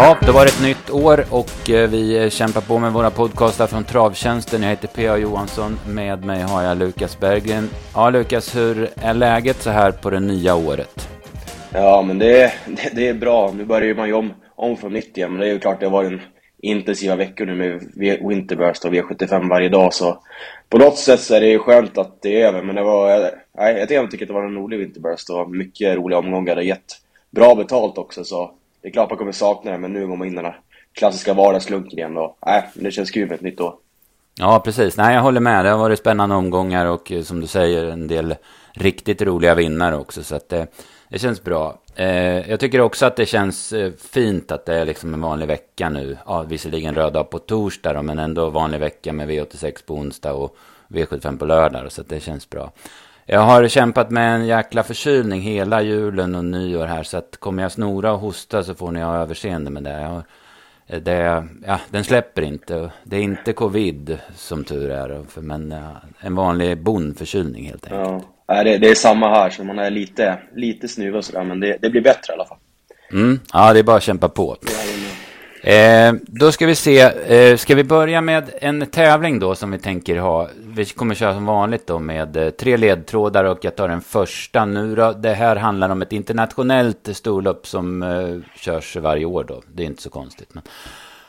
Ja, det var ett nytt år och eh, vi eh, kämpar på med våra podcastar från Travtjänsten. Jag heter P.A. Johansson. Med mig har jag Lukas Berggren. Ja, Lukas, hur är läget så här på det nya året? Ja, men det, det, det är bra. Nu börjar man ju om, om från nytt igen. Men det är ju klart, det har varit en intensiva veckor nu med Winterburst och V75 varje dag. Så på något sätt så är det ju skönt att det är över. Men det var, eh, nej, jag tycker att det var en rolig Winterburst och mycket roliga omgångar. Det har gett bra betalt också. Så det är klart man kommer sakna det, men nu går man in den här klassiska vardagslunken igen. Och, nej, det känns kul med ett nytt år. Ja, precis. Nej, jag håller med. Det har varit spännande omgångar och eh, som du säger en del riktigt roliga vinnare också. Så att det, det känns bra. Eh, jag tycker också att det känns eh, fint att det är liksom en vanlig vecka nu. Ja, visserligen röd dag på torsdag då, men ändå vanlig vecka med V86 på onsdag och V75 på lördag. Så att det känns bra. Jag har kämpat med en jäkla förkylning hela julen och nyår här. Så att kommer jag snora och hosta så får ni ha överseende med det. Har, det ja, den släpper inte. Det är inte covid som tur är. Men en vanlig bondförkylning helt enkelt. Ja, det, det är samma här. Så man är lite, lite snuvad och sådär. Men det, det blir bättre i alla fall. Mm, ja, det är bara att kämpa på. Ja, Eh, då ska vi se, eh, ska vi börja med en tävling då som vi tänker ha. Vi kommer köra som vanligt då med eh, tre ledtrådar och jag tar den första nu då. Det här handlar om ett internationellt storlopp som eh, körs varje år då. Det är inte så konstigt. Men...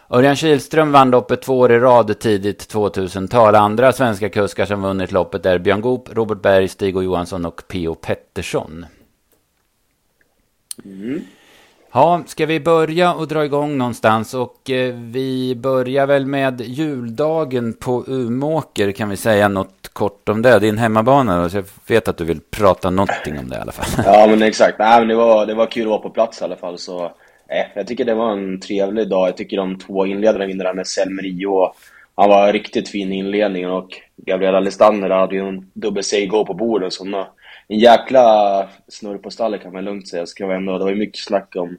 Örjan Kihlström vann loppet två år i rad tidigt 2000-tal. Andra svenska kuskar som vunnit loppet är Björn Goop, Robert Berg, Stig och Johansson och P.O. Pettersson. Mm. Ja, ska vi börja och dra igång någonstans? Och eh, vi börjar väl med juldagen på Umåker. Kan vi säga något kort om det? Din hemmabana, då? så jag vet att du vill prata någonting om det i alla fall. Ja, men exakt. Nej, men det, var, det var kul att vara på plats i alla fall. Så, eh, jag tycker det var en trevlig dag. Jag tycker de två inledarna vinner med Selmerio. Han var riktigt fin i inledningen och Gabriella Listander hade ju en dubbel go på bordet. Så hon en jäkla snurr på stallet kan man lugnt säga. Ska ändå, det var ju mycket snack om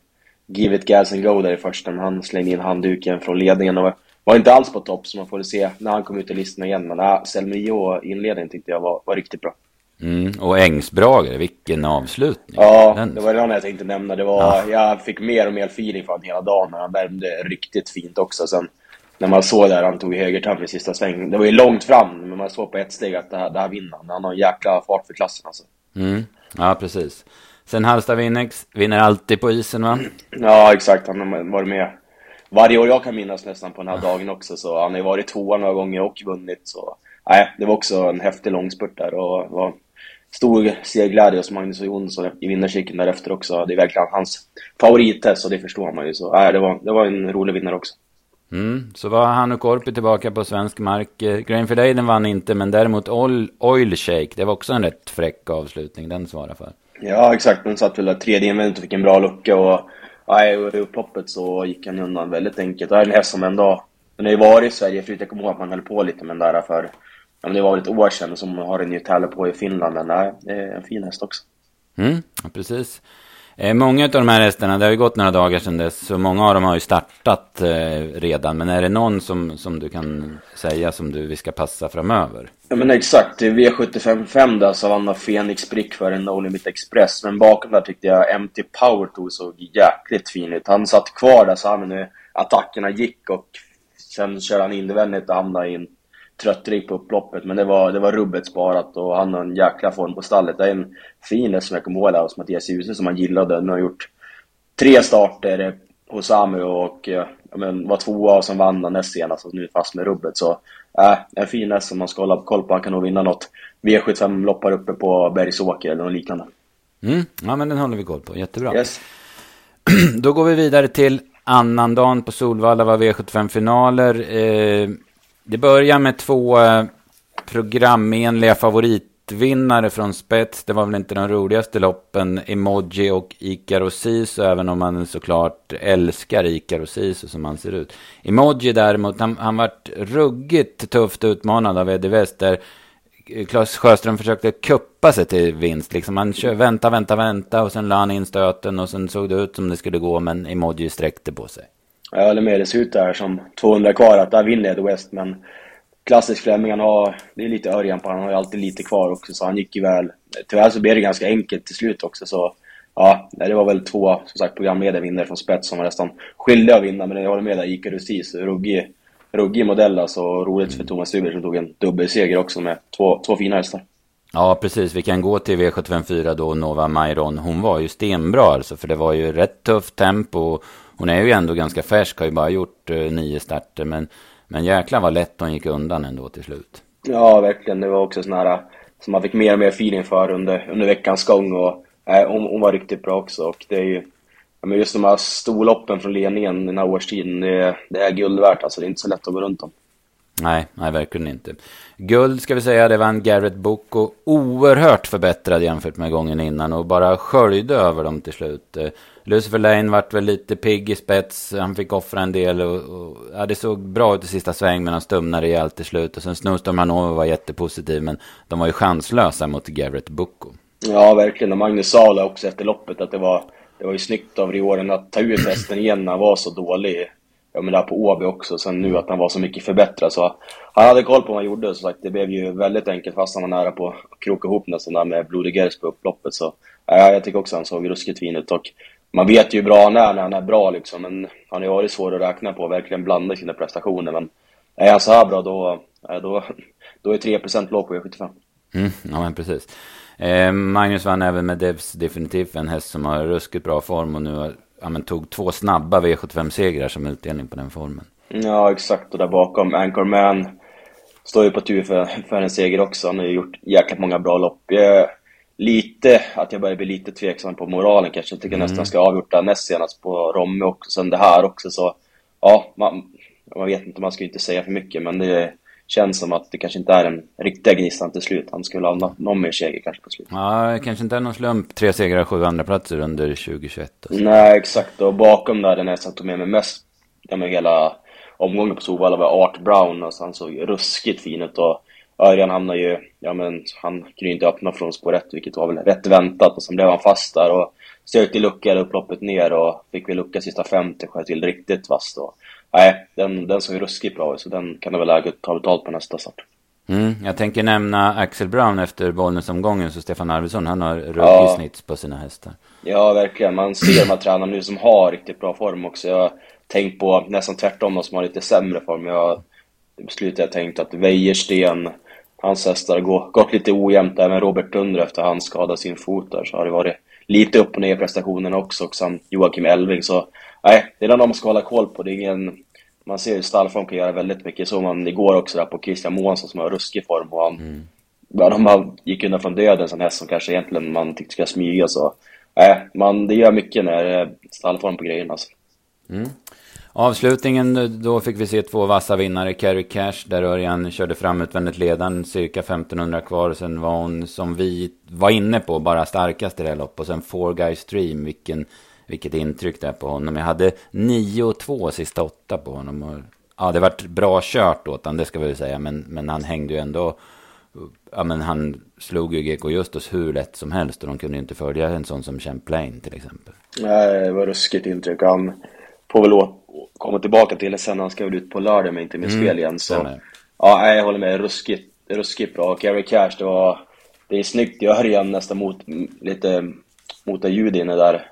Give it gas and go där i första, men han slängde in handduken från ledningen och var inte alls på topp, så man får se när han kom ut i listan igen. Men äh, Selmio inledningen tyckte jag var, var riktigt bra. Mm, och Ängsbragare, vilken avslutning. Ja, Den... det var det jag tänkte nämna. Det var, ja. Jag fick mer och mer feeling för honom hela dagen. Han värmde riktigt fint också. Sen när man såg där han tog högertam i sista svängen. Det var ju långt fram, men man såg på ett steg att det här, det här vinner han. Han har en jäkla fart för klassen alltså. Mm. Ja, precis. Sen Halsta Winnex vinner alltid på isen va? Ja, exakt. Han har varit med varje år jag kan minnas nästan på den här dagen också. Så han har ju varit tvåa några gånger och vunnit. Så nej, det var också en häftig långspurt där och var stor segerglädje hos Magnus och Jonsson i vinnarcirkeln därefter också. Det är verkligen hans favorittest och det förstår man ju. Så nej, det var, det var en rolig vinnare också. Mm, så var Hannu Korpi tillbaka på svensk mark. Eh, Grain for den vann inte, men däremot Oil, Oil Shake, det var också en rätt fräck avslutning den svarar för. Ja, exakt. Den satt väl där tredje invändigt och fick en bra lucka och i upploppet så gick han undan väldigt enkelt. Det är en häst som ändå, den har ju varit i Sverige förut. Jag kommer ihåg att man höll på lite med den där för, ja, men det var väl ett år sedan som har den ju tävlat på i Finland. Men nej, det är en fin häst också. Mm, precis. Eh, många av de här hästarna, det har ju gått några dagar sedan dess, så många av dem har ju startat eh, redan. Men är det någon som, som du kan säga som du, vi ska passa framöver? Ja men exakt, det är V755 där Savanna Fenix Brick för en No Limit Express. Men bakom där tyckte jag MT Power tog såg jäkligt fin ut. Han satt kvar där så han nu attackerna gick och sen körde han invändigt och hamnade i en tröttrik på upploppet. Men det var, det var rubbet sparat och han har en jäkla form på stallet. Det är en fin som jag kommer ihåg där hos Mattias Djuse som han gillade. Nu har gjort tre starter hos Amu och ja, men, var tvåa och sen vann han näst senast och nu är fast med rubbet. Så äh, en fin häst som man ska hålla koll på. Han kan nog vinna något V75-lopp här uppe på Bergsåker eller något liknande. Mm, ja men den håller vi koll på, jättebra. Yes. Då går vi vidare till annandagen på Solvalla var V75-finaler. Eh, det börjar med två eh, programenliga favoritvinnare från spets. Det var väl inte de roligaste loppen, Emoji och Icaro Sisu, även om man såklart älskar Icaro Sisu som han ser ut. Emoji däremot, han, han vart ruggigt tufft utmanad av Eddie West, där Claes Sjöström försökte kuppa sig till vinst. Liksom han kör, vänta, vänta, vänta och sen la han in stöten och sen såg det ut som det skulle gå, men Emoji sträckte på sig. Jag håller med, det ser ut där som 200 kvar att där vinner Eddie West, men klassisk Fleming, han har, det är lite Örjan på han har ju alltid lite kvar också, så han gick ju väl. Tyvärr så blev det ganska enkelt till slut också, så ja, det var väl två som sagt, programledare vinnare från spets som var nästan skyldiga att vinna. Men jag håller med där, Ica Rusis, ruggig, ruggig modell alltså. Roligt för Thomas Stuber som tog en dubbelseger också med två, två fina hästar. Ja, precis. Vi kan gå till V754 då, Nova Mairon. Hon var ju stenbra alltså, för det var ju rätt tufft tempo. Hon är ju ändå ganska färsk, har ju bara gjort eh, nio starter. Men, men jäklar vad lätt hon gick undan ändå till slut. Ja, verkligen. Det var också sån här som man fick mer och mer feeling för under, under veckans gång. Och, eh, hon, hon, var riktigt bra också. Och det är ju, men just de här storloppen från ledningen den här årstiden, det, det är guld värt. Alltså, det är inte så lätt att gå runt dem. Nej, nej, verkligen inte. Guld ska vi säga, det vann Garrett Boko. Oerhört förbättrad jämfört med gången innan och bara sköljde över dem till slut. Lucifer Lane vart väl lite pigg i spets, han fick offra en del och, och ja, det såg bra ut i sista sväng men han stumnade rejält till slut. Och sen Snowstorm Hanover var jättepositiv men de var ju chanslösa mot Garrett Bucco. Ja, verkligen. Och Magnus sa det också efter loppet att det var, det var ju snyggt av Rioren att ta ut hästen igen när han var så dålig ja, men där på Åby också. Sen nu att han var så mycket förbättrad. Så han hade koll på vad han gjorde. Så sagt, det blev ju väldigt enkelt fast han var nära på att kroka ihop nästan där med Blodig Gers på upploppet. Så ja, jag tycker också han såg ruskigt fin ut. Och man vet ju bra han är när han är bra liksom. Men han har ju varit svår att räkna på verkligen blanda sina prestationer. Men är han så här bra då, då, då är 3% låg på E75. Mm, ja men precis. Eh, Magnus vann även med Devs definitivt en häst som har ruskigt bra form och nu har ja, men tog två snabba V75-segrar som utdelning på den formen. Ja, exakt. Och där bakom Anchorman står ju på tur för, för en seger också. Han har ju gjort jäkligt många bra lopp. Jag, lite, att jag börjar bli lite tveksam på moralen kanske. Jag tycker mm. nästan ska ha avgjort det näst senast på Romme och sen det här också. Så ja, man, man vet inte, man ska ju inte säga för mycket, men det känns som att det kanske inte är en riktig gnistan till slut. Han skulle ha någon mer seger kanske på slutet. Ja, kanske inte är någon slump. Tre segrar sju andra platser under 2021. Alltså. Nej, exakt. Och bakom där, den här som tog med mig mest, ja, med hela omgången på Solvalla var Art Brown. Alltså, han såg ruskigt fin ut. Och Örjan hamnade ju, ja men han kunde ju inte öppna från spår 1, vilket var väl rätt väntat. Och sen blev han fast där och sökte lucka upploppet ner och fick väl lucka sista 50, sköt till riktigt vasst. Och nej, den, den såg ju ruskigt bra ut, så den kan du väl läge ta betalt på nästa start. Mm, jag tänker nämna Axel Brown efter Bollnäs-omgången, så Stefan Arvidsson, han har ruggig ja. snitt på sina hästar. Ja, verkligen. Man ser de här tränarna nu som har riktigt bra form också. Jag tänkt på nästan tvärtom, de som har lite sämre form. Jag har beslutat jag tänkt att Wäjersten, hans hästar har gått lite ojämnt. Även Robert Dunder efter han skadade sin fot där så har det varit lite upp och ner i prestationerna också. Och sen Joakim Elving. Så nej, det är de man ska hålla koll på. Det är ingen, man ser ju stallform kan göra väldigt mycket. Så man igår också där på Christian Månsson som har ruskig form. Och han, mm. de bara gick undan från döden, en häst som kanske egentligen man tyckte ska smyga. Så nej, man, det gör mycket när det är stallform på grejerna. Alltså. Mm. Avslutningen, då fick vi se två vassa vinnare. Carrie Cash, där Örjan körde fram utvändigt ledaren, cirka 1500 kvar. Sen var hon, som vi var inne på, bara starkast i det här loppet. Och sen Four Guys Stream, vilken vilket intryck det är på honom. Jag hade 9-2 sista åtta på honom. Och, ja, det vart bra kört åt honom, det ska vi väl säga. Men, men han hängde ju ändå... Ja, men han slog ju GK Justus hur lätt som helst. Och de kunde ju inte följa en sån som Champlain till exempel. Nej, det var ruskigt intryck. Han får väl komma tillbaka till det sen. Han ska väl ut på lördag med inte minst mm, fel igen. Så, ja, jag håller med. Ruskigt, ruskigt bra. Och Gary Cash, det var... Det är snyggt i Örjan nästan mot lite mot ljud inne där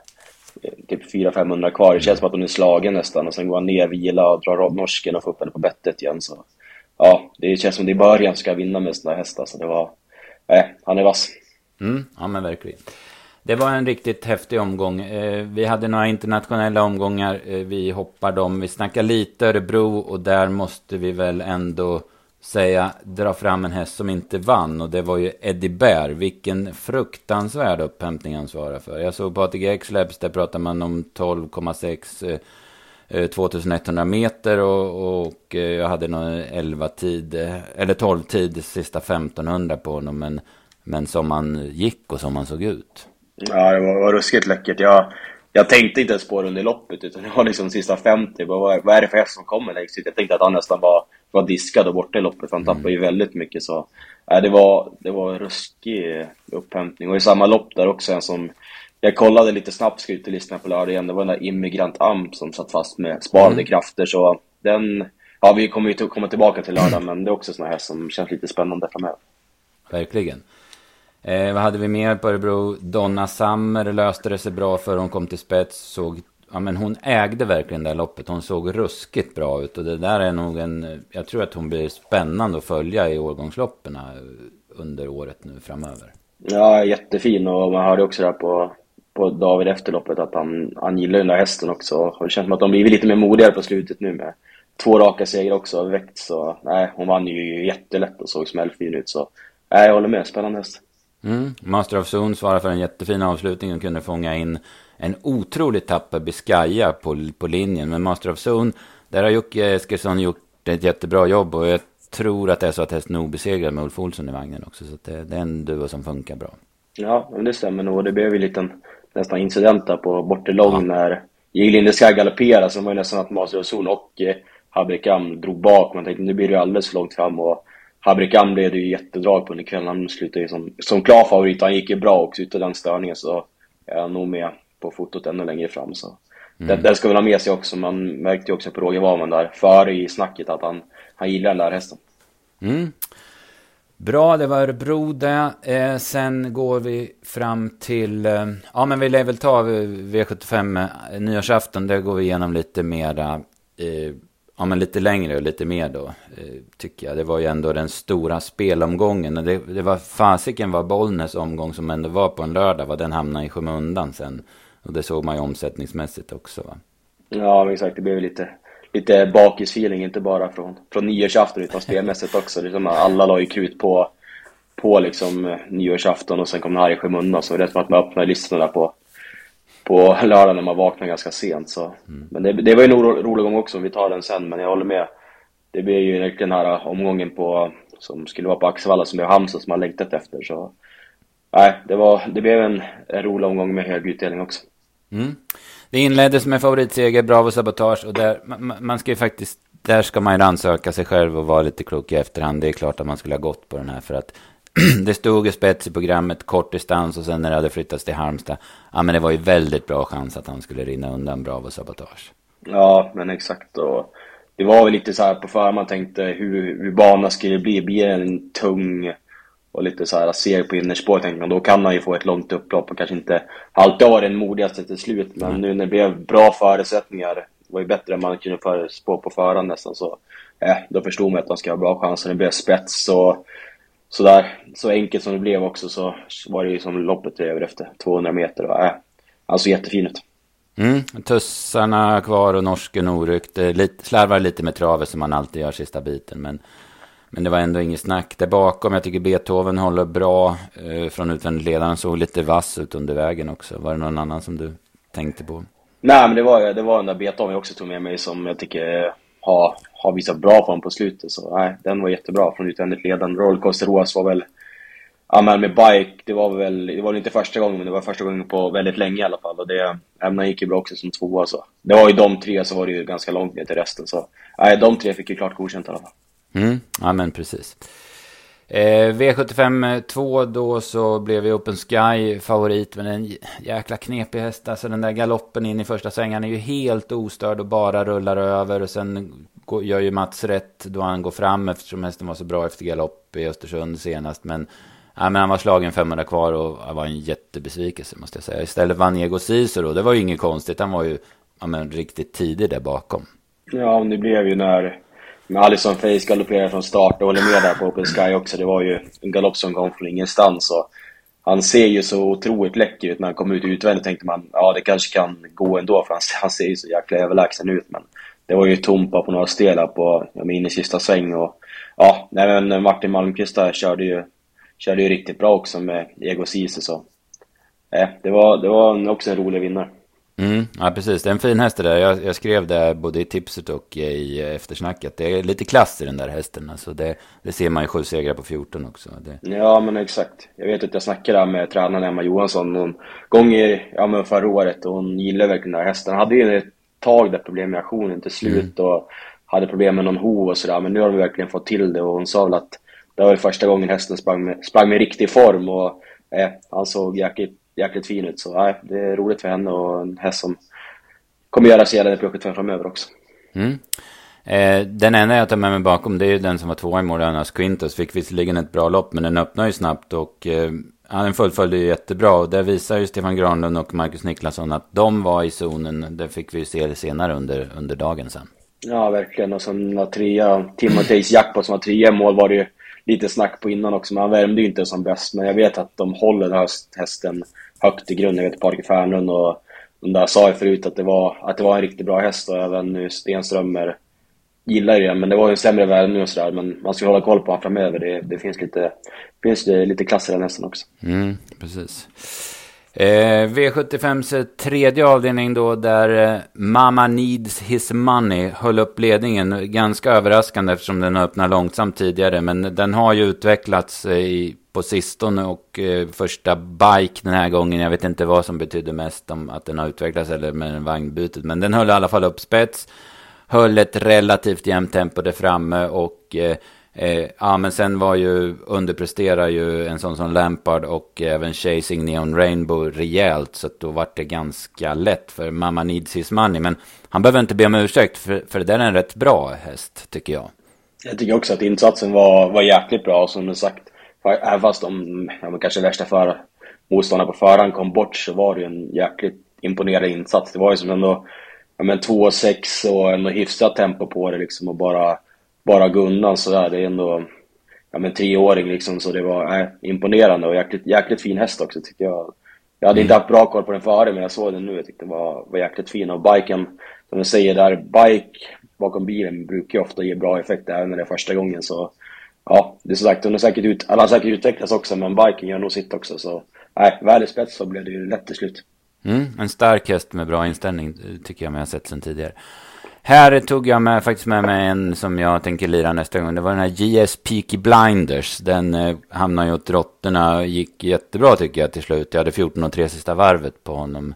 typ 400-500 kvar. Det känns som att hon är slagen nästan och sen går han ner, vila och drar av norsken och får upp henne på bettet igen. Så ja, det känns som det är början ska vinna med sådana hästar. Så det var, nej, han är vass. Mm, ja men verkligen. Det var en riktigt häftig omgång. Eh, vi hade några internationella omgångar. Eh, vi hoppar dem. Vi snackar lite Örebro och där måste vi väl ändå säga, dra fram en häst som inte vann. Och det var ju Eddie Bär. Vilken fruktansvärd upphämtning han svarade för. Jag såg på ATG Labs, där pratar man om 12,6 eh, eh 2100 meter och, och eh, jag hade nog 11 tid, eh, eller 12 tid sista 1500 på honom. Men, men som han gick och som han såg ut. Ja, det var, var ruskigt läckert. Jag, jag tänkte inte ens på det under loppet, utan det var liksom sista 50. Vad, vad är det för häst som kommer längst ut? Jag tänkte att han nästan var var diskad och borta i loppet. Han tappade ju mm. väldigt mycket. Så, äh, det, var, det var en ruskig upphämtning. Och i samma lopp där också en som... Jag kollade lite snabbt, listan på lördag igen. Det var den där Immigrant Amp som satt fast med sparade mm. krafter. Så den... Ja, vi kommer ju komma tillbaka till lördag, men det är också såna här som känns lite spännande framöver. Verkligen. Eh, vad hade vi mer på Örebro? Donna Sammer löste det sig bra för hon kom till spets. Såg, ja, men hon ägde verkligen det här loppet. Hon såg ruskigt bra ut. Och det där är nog en... Jag tror att hon blir spännande att följa i årgångsloppen eh, under året nu framöver. Ja, jättefin. Och man hörde också där på, på David efter loppet att han, han gillar den där hästen också. Och det känns som att de blivit lite mer modigare på slutet nu med två raka segrar också väckt. Så nej, hon vann ju jättelätt och såg smällfin ut. Så nej, jag håller med. Spännande häst. Mm. Master of Zone svarar för en jättefin avslutning och kunde fånga in en otroligt tapper Biscaya på, på linjen. Men Master of Zone, där har Jocke Eskilsson gjort ett jättebra jobb och jag tror att det är så att hästen är obesegrad med Ulf Olsson i vagnen också. Så det, det, är en duo som funkar bra. Ja, men det stämmer nog. Det blev ju en liten nästan incident där på bortre lång ja. när Jiglinde ska galoppera. Så var ju nästan att Master of Zone och eh, Habrikam drog bak. Man tänkte nu blir det alldeles för långt fram och Habrikam blev det ju jättedrag på under kvällen. Han slutade ju som, som klar favorit. Han gick ju bra också utan den störningen så är han nog med på fotot ännu längre fram. Så. Mm. Det, det ska väl ha med sig också. Man märkte ju också på Roger Wahlman där före i snacket att han, han gillar den där hästen. Mm. Bra, det var Örebro det. Eh, sen går vi fram till, eh, ja men vi lär väl ta V75 eh, nyårsafton. Där går vi igenom lite mera eh, ja, men lite längre och lite mer då, eh, tycker jag. Det var ju ändå den stora spelomgången. Det, det var fasiken var Bollnäs omgång som ändå var på en lördag, vad den hamnade i skymundan sen. Och det såg man ju omsättningsmässigt också va? Ja, exakt. Det blev lite, lite bakisfeeling, inte bara från, från nyårsafton utan spelmässigt också. Det som alla la ju krut på, på liksom eh, nyårsafton och sen kom det här i skymundan. Så det är som att man öppnade listorna på på lördag när man vaknar ganska sent. Så. Mm. Men det, det, var ju en rolig gång också, vi tar den sen, men jag håller med. Det blir ju verkligen den här omgången på, som skulle vara på Axevalla som blev Halmstad som man längtat efter. Så. Nej, det, var, det blev en, en rolig omgång med hög utdelning också. Mm. Det inleddes med favoritseger, Bravo Sabotage och där, man, man ska ju faktiskt, där ska man ju rannsaka sig själv och vara lite klok i efterhand. Det är klart att man skulle ha gått på den här för att det stod i spets i programmet, kort distans och sen när det hade flyttats till Halmstad. Ja men det var ju väldigt bra chans att han skulle rinna undan Bravo Sabotage. Ja men exakt och det var väl lite så här på förhand man tänkte hur, hur banan skulle bli. Blir det en tung och lite så här ser på innerspår tänkte man då kan han ju få ett långt upplopp och kanske inte alltid ha den modigaste till slut. Men mm. nu när det blev bra förutsättningar, det var ju bättre än man kunde förespå på förhand nästan så. Eh, då förstod man att han ska ha bra chanser. Det blev spets och sådär, så enkelt som det blev också så var det ju som loppet över efter 200 meter. Och, äh, alltså jättefin ut. Mm, tussarna kvar och norsken oryckt. Lite, slarvar lite med travet som man alltid gör sista biten. Men, men det var ändå inget snack. Där bakom, jag tycker Beethoven håller bra. Eh, från utvändigt ledaren såg lite vass ut under vägen också. Var det någon annan som du tänkte på? Nej, men det var, det var den där Beethoven jag också tog med mig som jag tycker har, har visat bra form på slutet. Så nej, den var jättebra från utvändigt ledande. Rollercoaster Roas var väl, ja men med bike, det var väl, det var inte första gången, men det var första gången på väldigt länge i alla fall. Och det, ämnen gick ju bra också som tvåa så. Det var ju de tre, så var det ju ganska långt ner till resten. Så nej, de tre fick ju klart godkänt i alla fall. Mm, ja men precis. Eh, V75 2 då så blev ju Open Sky favorit men en jäkla knepig häst. Alltså den där galoppen in i första svängen är ju helt ostörd och bara rullar över. Och sen gör ju Mats rätt då han går fram eftersom hästen var så bra efter galopp i Östersund senast. Men, ja, men han var slagen 500 kvar och det var en jättebesvikelse måste jag säga. Istället vann Ego Sisu då. Det var ju inget konstigt. Han var ju ja, men, riktigt tidig där bakom. Ja, men det blev ju när men Alison Face galopperar från start och håller med där på Open Sky också. Det var ju en galopp som kom från ingenstans. Och han ser ju så otroligt läcker ut. När han kom ut utvändigt tänkte man ja det kanske kan gå ändå för han, han ser ju så jäkla överlägsen ut. Men det var ju tompa på några stelar på, jag in i sista sväng. Och, ja, nej, men Martin Malmqvist där körde ju, körde ju riktigt bra också med Ego Ceesay så. Eh, det, var, det var också en rolig vinnare. Mm, ja, precis. Det är en fin häst det där. Jag, jag, skrev det både i tipset och i eftersnacket. Det är lite klass i den där hästen. Alltså det, det ser man ju sju segrar på 14 också. Det... Ja, men exakt. Jag vet att jag snackade med tränaren Emma Johansson någon gång i, ja, men förra året och hon gillar verkligen den här hästen. Han hade ju ett tag där problem med aktionen till slut mm. och hade problem med någon hov och sådär. Men nu har de verkligen fått till det och hon sa väl att det var första gången hästen sprang med, sprang med riktig form och eh, han såg jäkligt jäkligt fin ut. Så nej, det är roligt för henne och en häst som kommer göra sig gällande på 75 framöver också. Mm. Eh, den enda jag tar med mig bakom det är den som var tvåa i mål, Quintos. Fick visserligen ett bra lopp men den öppnar ju snabbt och eh, Ja, den fullföljde ju jättebra. Och där visar ju Stefan Granlund och Marcus Niklasson att de var i zonen. Det fick vi se senare under, under dagen sen. Ja, verkligen. Och sen var trea, Timoteus Jackpot som var trea mål var det ju lite snack på innan också. Men han värmde ju inte som bäst. Men jag vet att de håller höst, hästen högt i grunden, Jag vet Parker Fernlund och de där sa ju förut att det, var, att det var en riktigt bra häst och även nu Stenströmer gillar ju den. Men det var ju en sämre värvning och sådär. Men man ska hålla koll på honom framöver. Det, det finns lite, finns det lite klass i den hästen också. Mm, precis. Eh, V75s tredje avdelning då där eh, Mama Needs His Money höll upp ledningen. Ganska överraskande eftersom den öppnade långsamt tidigare. Men den har ju utvecklats eh, i, på sistone och eh, första bike den här gången. Jag vet inte vad som betyder mest om att den har utvecklats eller med vagnbytet. Men den höll i alla fall upp spets. Höll ett relativt jämnt tempo där framme och eh, eh, ja, men sen var ju, underpresterar ju en sån som Lampard och även Chasing Neon Rainbow rejält. Så att då vart det ganska lätt för Mamma Needs His Money. Men han behöver inte be om ursäkt, för, för det där är en rätt bra häst, tycker jag. Jag tycker också att insatsen var, var jäkligt bra, som du sagt. Även fast de, ja, kanske värsta för motståndare på förhand kom bort, så var det ju en jäkligt imponerande insats. Det var ju som ändå, ja men 2-6 och ändå hyfsat tempo på det liksom och bara bara gå undan sådär. Det är ändå ja, men treåring liksom, så det var äh, imponerande och jäkligt, jäkligt fin häst också tycker jag. Jag hade inte haft bra koll på den före, men jag såg den nu. Jag tyckte den var, var jäkligt fin. Och biken, som du säger där, bike bakom bilen brukar ju ofta ge bra effekt även när det är första gången. Så ja, det är så sagt, den har säkert, ut, alla har säkert utvecklats också, men biken gör nog sitt också. Så nej, väl i spets så blev det ju lätt till slut. Mm, en stark häst med bra inställning tycker jag mig ha sett sen tidigare. Här tog jag med, faktiskt med mig en som jag tänker lira nästa gång. Det var den här JS Peaky Blinders. Den eh, hamnade ju åt råttorna. Gick jättebra tycker jag till slut. Jag hade 14 och 3 sista varvet på honom.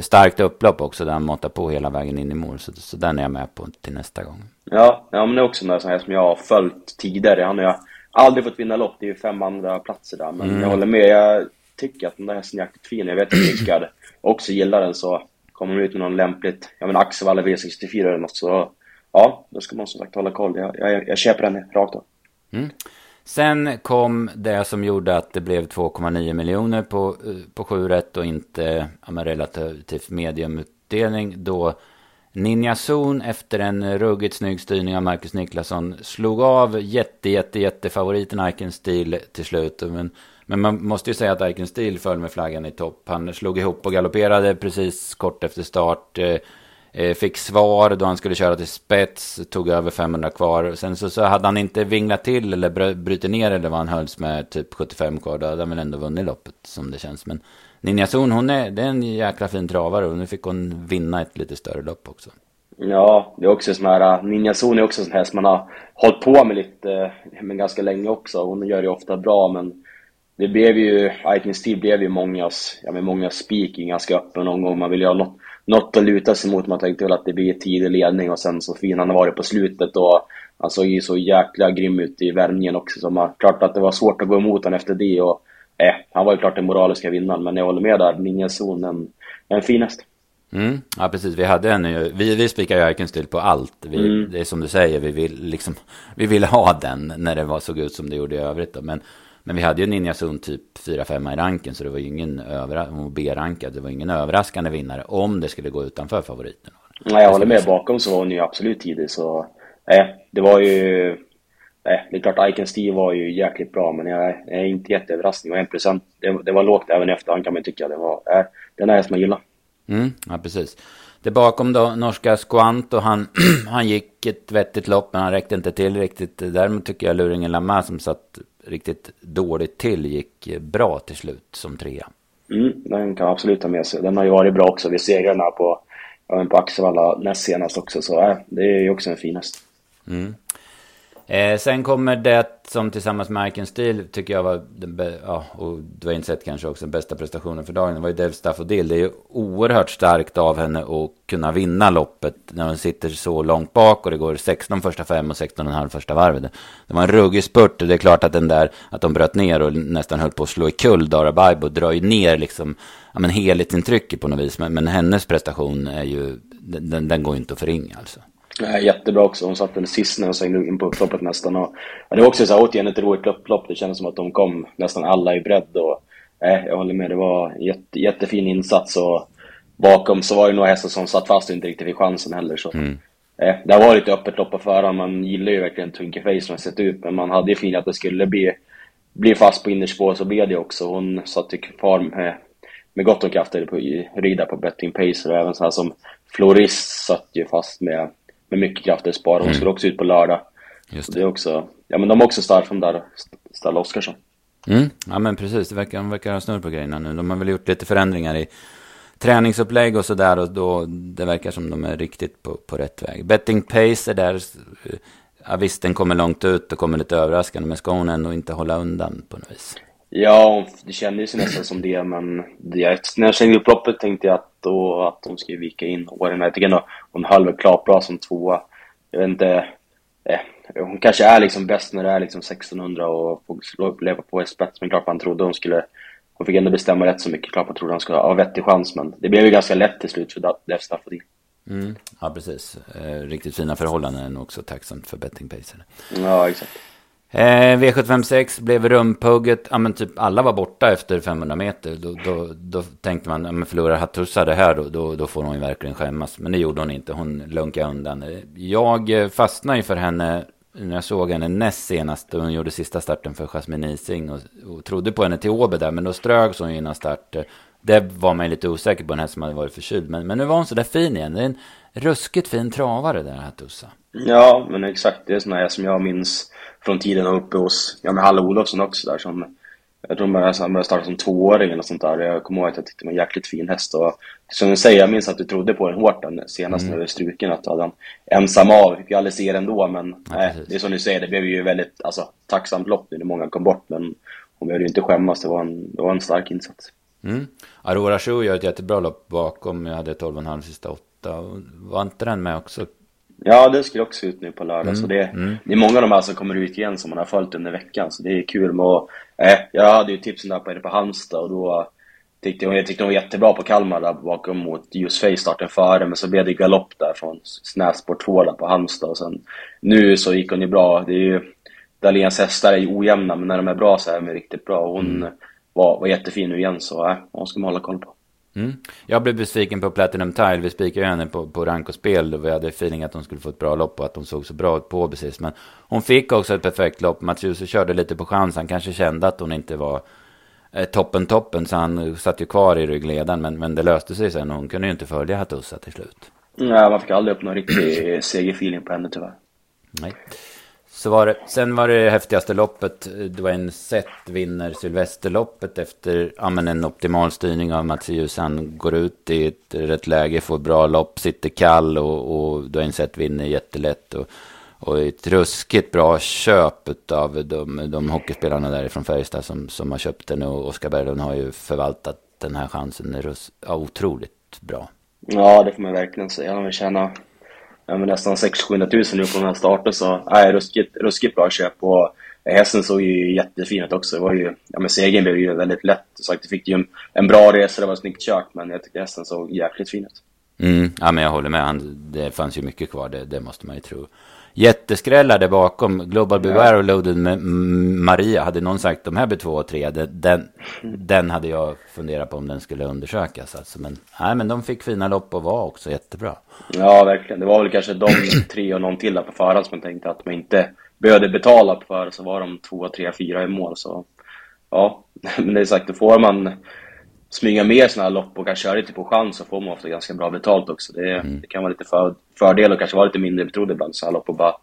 Starkt upplopp också där han måttade på hela vägen in i mål. Så, så den är jag med på till nästa gång. Ja, ja men det är också en sån här som jag har följt tidigare. Han har aldrig fått vinna lopp. Det är ju fem andra platser där. Men mm. jag håller med. Jag tycker att den där hästen är jäkligt fin. Jag vet att Rickard också gillar den så kommer de ut med någon lämpligt, ja men Axevalla V64 eller något så ja, då ska man som sagt hålla koll. Jag, jag, jag köper den rakt av. Mm. Sen kom det som gjorde att det blev 2,9 miljoner på, eh, på 7 rätt och inte ja, med relativt mediumutdelning. Då Ninja Zon efter en ruggigt snygg styrning av Marcus Niklasson slog av jätte, jätte, jätte favoriten Iken Steel till slut. Men men man måste ju säga att Iken Steel föll med flaggan i topp. Han slog ihop och galopperade precis kort efter start. Eh, eh, fick svar då han skulle köra till spets, tog över 500 kvar. Sen så, så hade han inte vinglat till eller brutit ner eller vad han hölls med typ 75 kvar. Då hade han väl ändå vunnit loppet som det känns. Men Ninja Zon, hon är, det är en jäkla fin travare och nu fick hon vinna ett lite större lopp också. Ja, det är också sån här, Ninja Zon är också sån här som man har hållit på med lite, eh, men ganska länge också. Hon gör det ofta bra men det blev ju, Vikings tid blev ju mångas, ja men många speaking ganska öppen någon gång. Man vill ju ha något, något att luta sig mot. Man tänkte väl att det blir tidig ledning och sen så fin han har varit på slutet och han såg ju så jäkla grym ut i värmningen också. Så man, klart att det var svårt att gå emot honom efter det och eh, han var ju klart den moraliska vinnaren. Men jag håller med där, Ninjazon en, en finast. Mm, ja precis, vi hade en vi, vi spikar ju Icon på allt. Vi, mm. Det är som du säger, vi vill liksom, vi ville ha den när det var, såg ut som det gjorde i övrigt. Då. Men men vi hade ju Ninja Zon typ 4-5 i ranken så det var ju ingen överraskande, B-rankad, det var ingen överraskande vinnare om det skulle gå utanför favoriten. Nej, jag håller med. Bakom så var hon ju absolut tidig så, nej, det var ju, nej, det är klart Iken Steve var ju jäkligt bra men jag är inte jätteöverraskning och 1% det, det var lågt även efterhand kan man tycka. Det var, äh, den är som jag gillar. Mm, ja, precis. Det bakom då, norska Squant och han, han gick ett vettigt lopp men han räckte inte till riktigt. Däremot tycker jag Luringen Lama som satt riktigt dåligt till gick bra till slut som trea. Mm, den kan absolut ta med sig. Den har ju varit bra också. Vi segrarna på, på Axevalla näst senast också. Så äh, det är ju också en fin häst. Mm. Eh, sen kommer det som tillsammans med Arken Steel tycker jag var den ja, och Dwayne Sett kanske också den bästa prestationen för dagen. Det var ju Dev Staffodil. Det är ju oerhört starkt av henne att kunna vinna loppet när hon sitter så långt bak och det går 16 första fem och 16,5 första varvet. Det var en ruggig spurt. och Det är klart att den där, att de bröt ner och nästan höll på att slå i kull Dara Baibo drar ju ner liksom, ja men helhetsintrycket på något vis. Men, men hennes prestation är ju, den, den går ju inte att förringa alltså. Jättebra också. Hon satte den sist när hon svängde in på upploppet nästan. Och, ja, det var också så här, återigen ett roligt upplopp. Det kändes som att de kom nästan alla i bredd. Och, nej, jag håller med. Det var en jätte, jättefin insats och bakom så var det några hästar som satt fast och inte riktigt fick chansen heller. Så. Mm. Eh, det har varit öppet lopp på förhand. Man gillar ju verkligen Twinkie Face som har sett ut, men man hade ju fint att det skulle bli, bli fast på innerspår, så blev det också. Hon satt ju kvar med, med gott om krafter på rida på Betting Pacer och även så här som Florist satt ju fast med, med mycket krafter i spår. Hon mm. skulle också ut på lördag. Just det. det är också, ja men de är också starka de där, Stella Oskarsson. Mm. Ja men precis, det verkar, de verkar ha snurr på grejerna nu. De har väl gjort lite förändringar i träningsupplägg och sådär. Och då, det verkar som de är riktigt på, på rätt väg. Betting Pace är där. Ja, visst, den kommer långt ut och kommer lite överraskande. Men ska hon ändå inte hålla undan på något vis? Ja, det kändes ju nästan som det, men det, när jag slängde upp loppet tänkte jag att, då, att de skulle vika in åren. Jag tycker ändå hon höll väl klart bra som tvåa. Jag vet inte, eh, hon kanske är liksom bäst när det är liksom 1600 och får leva på spets, men klart man trodde hon skulle hon fick ändå bestämma rätt så mycket. Klart man trodde han skulle ha vettig chans, men det blev ju ganska lätt till slut för Def Staffordin. Mm, ja, precis. Eh, riktigt fina förhållanden också tacksamt för bettingpacer. Ja, exakt. Eh, V756 blev rumpugget. Ja, men typ alla var borta efter 500 meter. Då, då, då tänkte man, ja, men förlorar Hattusa det här då, då, då får hon ju verkligen skämmas. Men det gjorde hon inte. Hon lunkade undan. Jag eh, fastnade ju för henne när jag såg henne näst senast, då hon gjorde sista starten för Jasmine Ising och, och trodde på henne till Åby där, men då strögs hon ju innan start. Det var man lite osäker på, den här som hade varit förkyld. Men, men nu var hon så där fin igen. Det är en ruskigt fin travare där, Hattusa. Ja, men exakt. Det är sådana här som jag minns från tiden uppe hos, ja med Halle Olofsson också där som jag tror man började starta som tvååring eller sånt där. Jag kommer ihåg att jag tyckte det var en jäkligt fin häst. Och som du säger, jag minns att du trodde på den hårt den senast mm. när du struken. Att du hade den ensam av. Fick ju aldrig se den då, men ja, nej, det är som du säger, det blev ju väldigt alltså, tacksamt lopp nu när många kom bort. Men hon behövde ju inte skämmas, det var en, det var en stark insats. Mm. Aurora Show gör ett jättebra lopp bakom. Jag hade 12,5 sista åtta. Var inte den med också? Ja, det skulle också ut nu på lördag. Mm. Så det, mm. det är många av de här som kommer ut igen som man har följt under veckan. Så det är kul med att... Eh, jag hade ju tipsen där på, på Halmstad och då tyckte jag, jag tyckte hon var jättebra på Kalmar där bakom mot Just Face starten före. Men så blev det galopp där från Snäsport 2 där på Halmstad. Och sen nu så gick hon ju bra. Det är ju... Dahléns hästar är ju ojämna, men när de är bra så är de riktigt bra. Och hon mm. var, var jättefin nu igen, så eh, hon ska man hålla koll på. Mm. Jag blev besviken på Platinum Tile. Vi spikade henne på, på rank och spel. Då vi hade feeling att hon skulle få ett bra lopp och att hon såg så bra ut på precis. Men hon fick också ett perfekt lopp. Mats Djuse körde lite på chans. Han kanske kände att hon inte var eh, toppen toppen. Så han satt ju kvar i ryggledaren. Men, men det löste sig sen. Hon kunde ju inte följa Hattusa till slut. Nej, man fick aldrig upp någon riktig segerfeeling på henne tyvärr. Nej. Så var det, sen var det häftigaste loppet. Dwayne Sett vinner Sylvesterloppet efter ja, men en optimal styrning av Mattias. Han går ut i ett rätt läge, får bra lopp, sitter kall och, och Dwayne Sett vinner jättelätt. Och, och ett ruskigt bra köp av de, de hockeyspelarna därifrån Färjestad som, som har köpt den. Och Oskar Berglund har ju förvaltat den här chansen rus, ja, otroligt bra. Ja, det får man verkligen säga. Han vill tjäna ja, men nästan 600 000 nu på den här starten. Så nej, ruskigt, ruskigt bra köp. Och eh, hästen såg ju jättefin ut också. Det var ju, ja, men segern blev ju väldigt lätt. Sagt, fick ju en, en bra resa, det var snyggt kört. Men jag tyckte hästen såg jäkligt fin ut. Mm, ja, men jag håller med. Han, det fanns ju mycket kvar, det, det måste man ju tro jätteskrällar där bakom. Global Beware och Loaded med Maria. Hade någon sagt de här blir två och tre, den, den hade jag funderat på om den skulle undersökas. Alltså, men, nej, men de fick fina lopp och var också jättebra. Ja, verkligen. Det var väl kanske de tre och någon till där på förhand som man tänkte att man inte behövde betala på förhand. Så var de två, tre, fyra i mål. Så ja, men det är sagt, då får man smyga med sådana här lopp och kanske köra lite på chans så får man ofta ganska bra betalt också. Det, mm. det kan vara lite för, fördel och kanske vara lite mindre betrodd ibland så här lopp och bara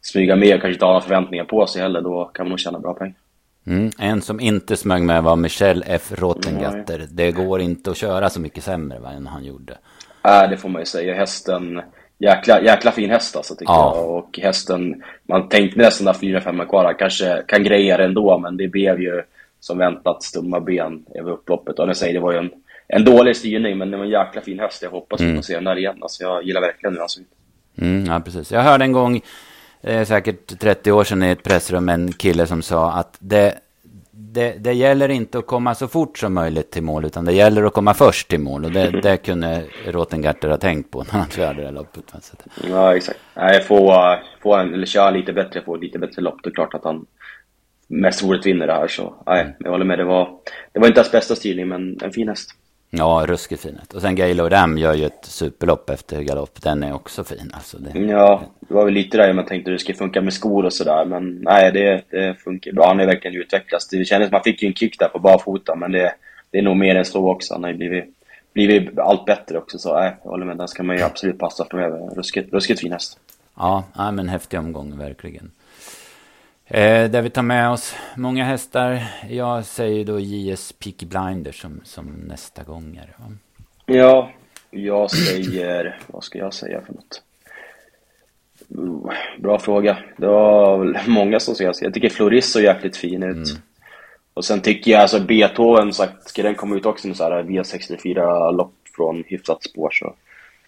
smyga med och kanske inte ha några förväntningar på sig heller. Då kan man nog tjäna bra pengar. Mm. En som inte smög med var Michel F. Rotengatter. Mm. Det går inte att köra så mycket sämre va, än han gjorde. Nej, äh, det får man ju säga. Hästen, jäkla, jäkla fin häst alltså tycker ja. jag. Och hästen, man tänkte nästan där 4-5 kvar, kanske kan greja det ändå, men det blev ju som väntat stumma ben över upploppet. Och jag säger, det var ju en, en dålig styrning, men det var en jäkla fin höst. Jag hoppas mm. att få se den där igen. Alltså, jag gillar verkligen hur han såg ut. Mm, ja, precis. Jag hörde en gång, eh, säkert 30 år sedan i ett pressrum, en kille som sa att det, det, det gäller inte att komma så fort som möjligt till mål, utan det gäller att komma först till mål. Och det, det kunde Rotengarter ha tänkt på när han körde det loppet. Ja, exakt. Nej, få, få en, eller köra lite bättre, få lite bättre lopp. Det är klart att han mest roligt vinner det här. Så nej, jag håller med. Det var, det var inte hans bästa styrning, men en fin häst. Ja, ruskigt fin. Och sen Gailo Ram gör ju ett superlopp efter galopp. Den är också fin alltså. Det... Ja, det var väl lite där man tänkte att det skulle funka med skor och sådär. Men nej, det, det funkar bra. Han har verkligen utvecklats. Det kändes som man fick ju en kick där på barfota, men det, det är nog mer än så också. Han har ju blivit, blivit allt bättre också. Så nej, jag håller med. Den ska man ju absolut passa framöver. Ruskigt, ruskigt fin häst. Ja, ja, men häftig omgång verkligen. Eh, där vi tar med oss många hästar. Jag säger då JS Peaky Blinders som, som nästa gångare. Ja, jag säger... Vad ska jag säga för något? Uh, bra fråga. Det var många som säger. Jag tycker Floris såg jäkligt fin ut. Mm. Och sen tycker jag alltså Beethoven, sagt, ska den komma ut också med så här V64-lopp från hyfsat spår så tror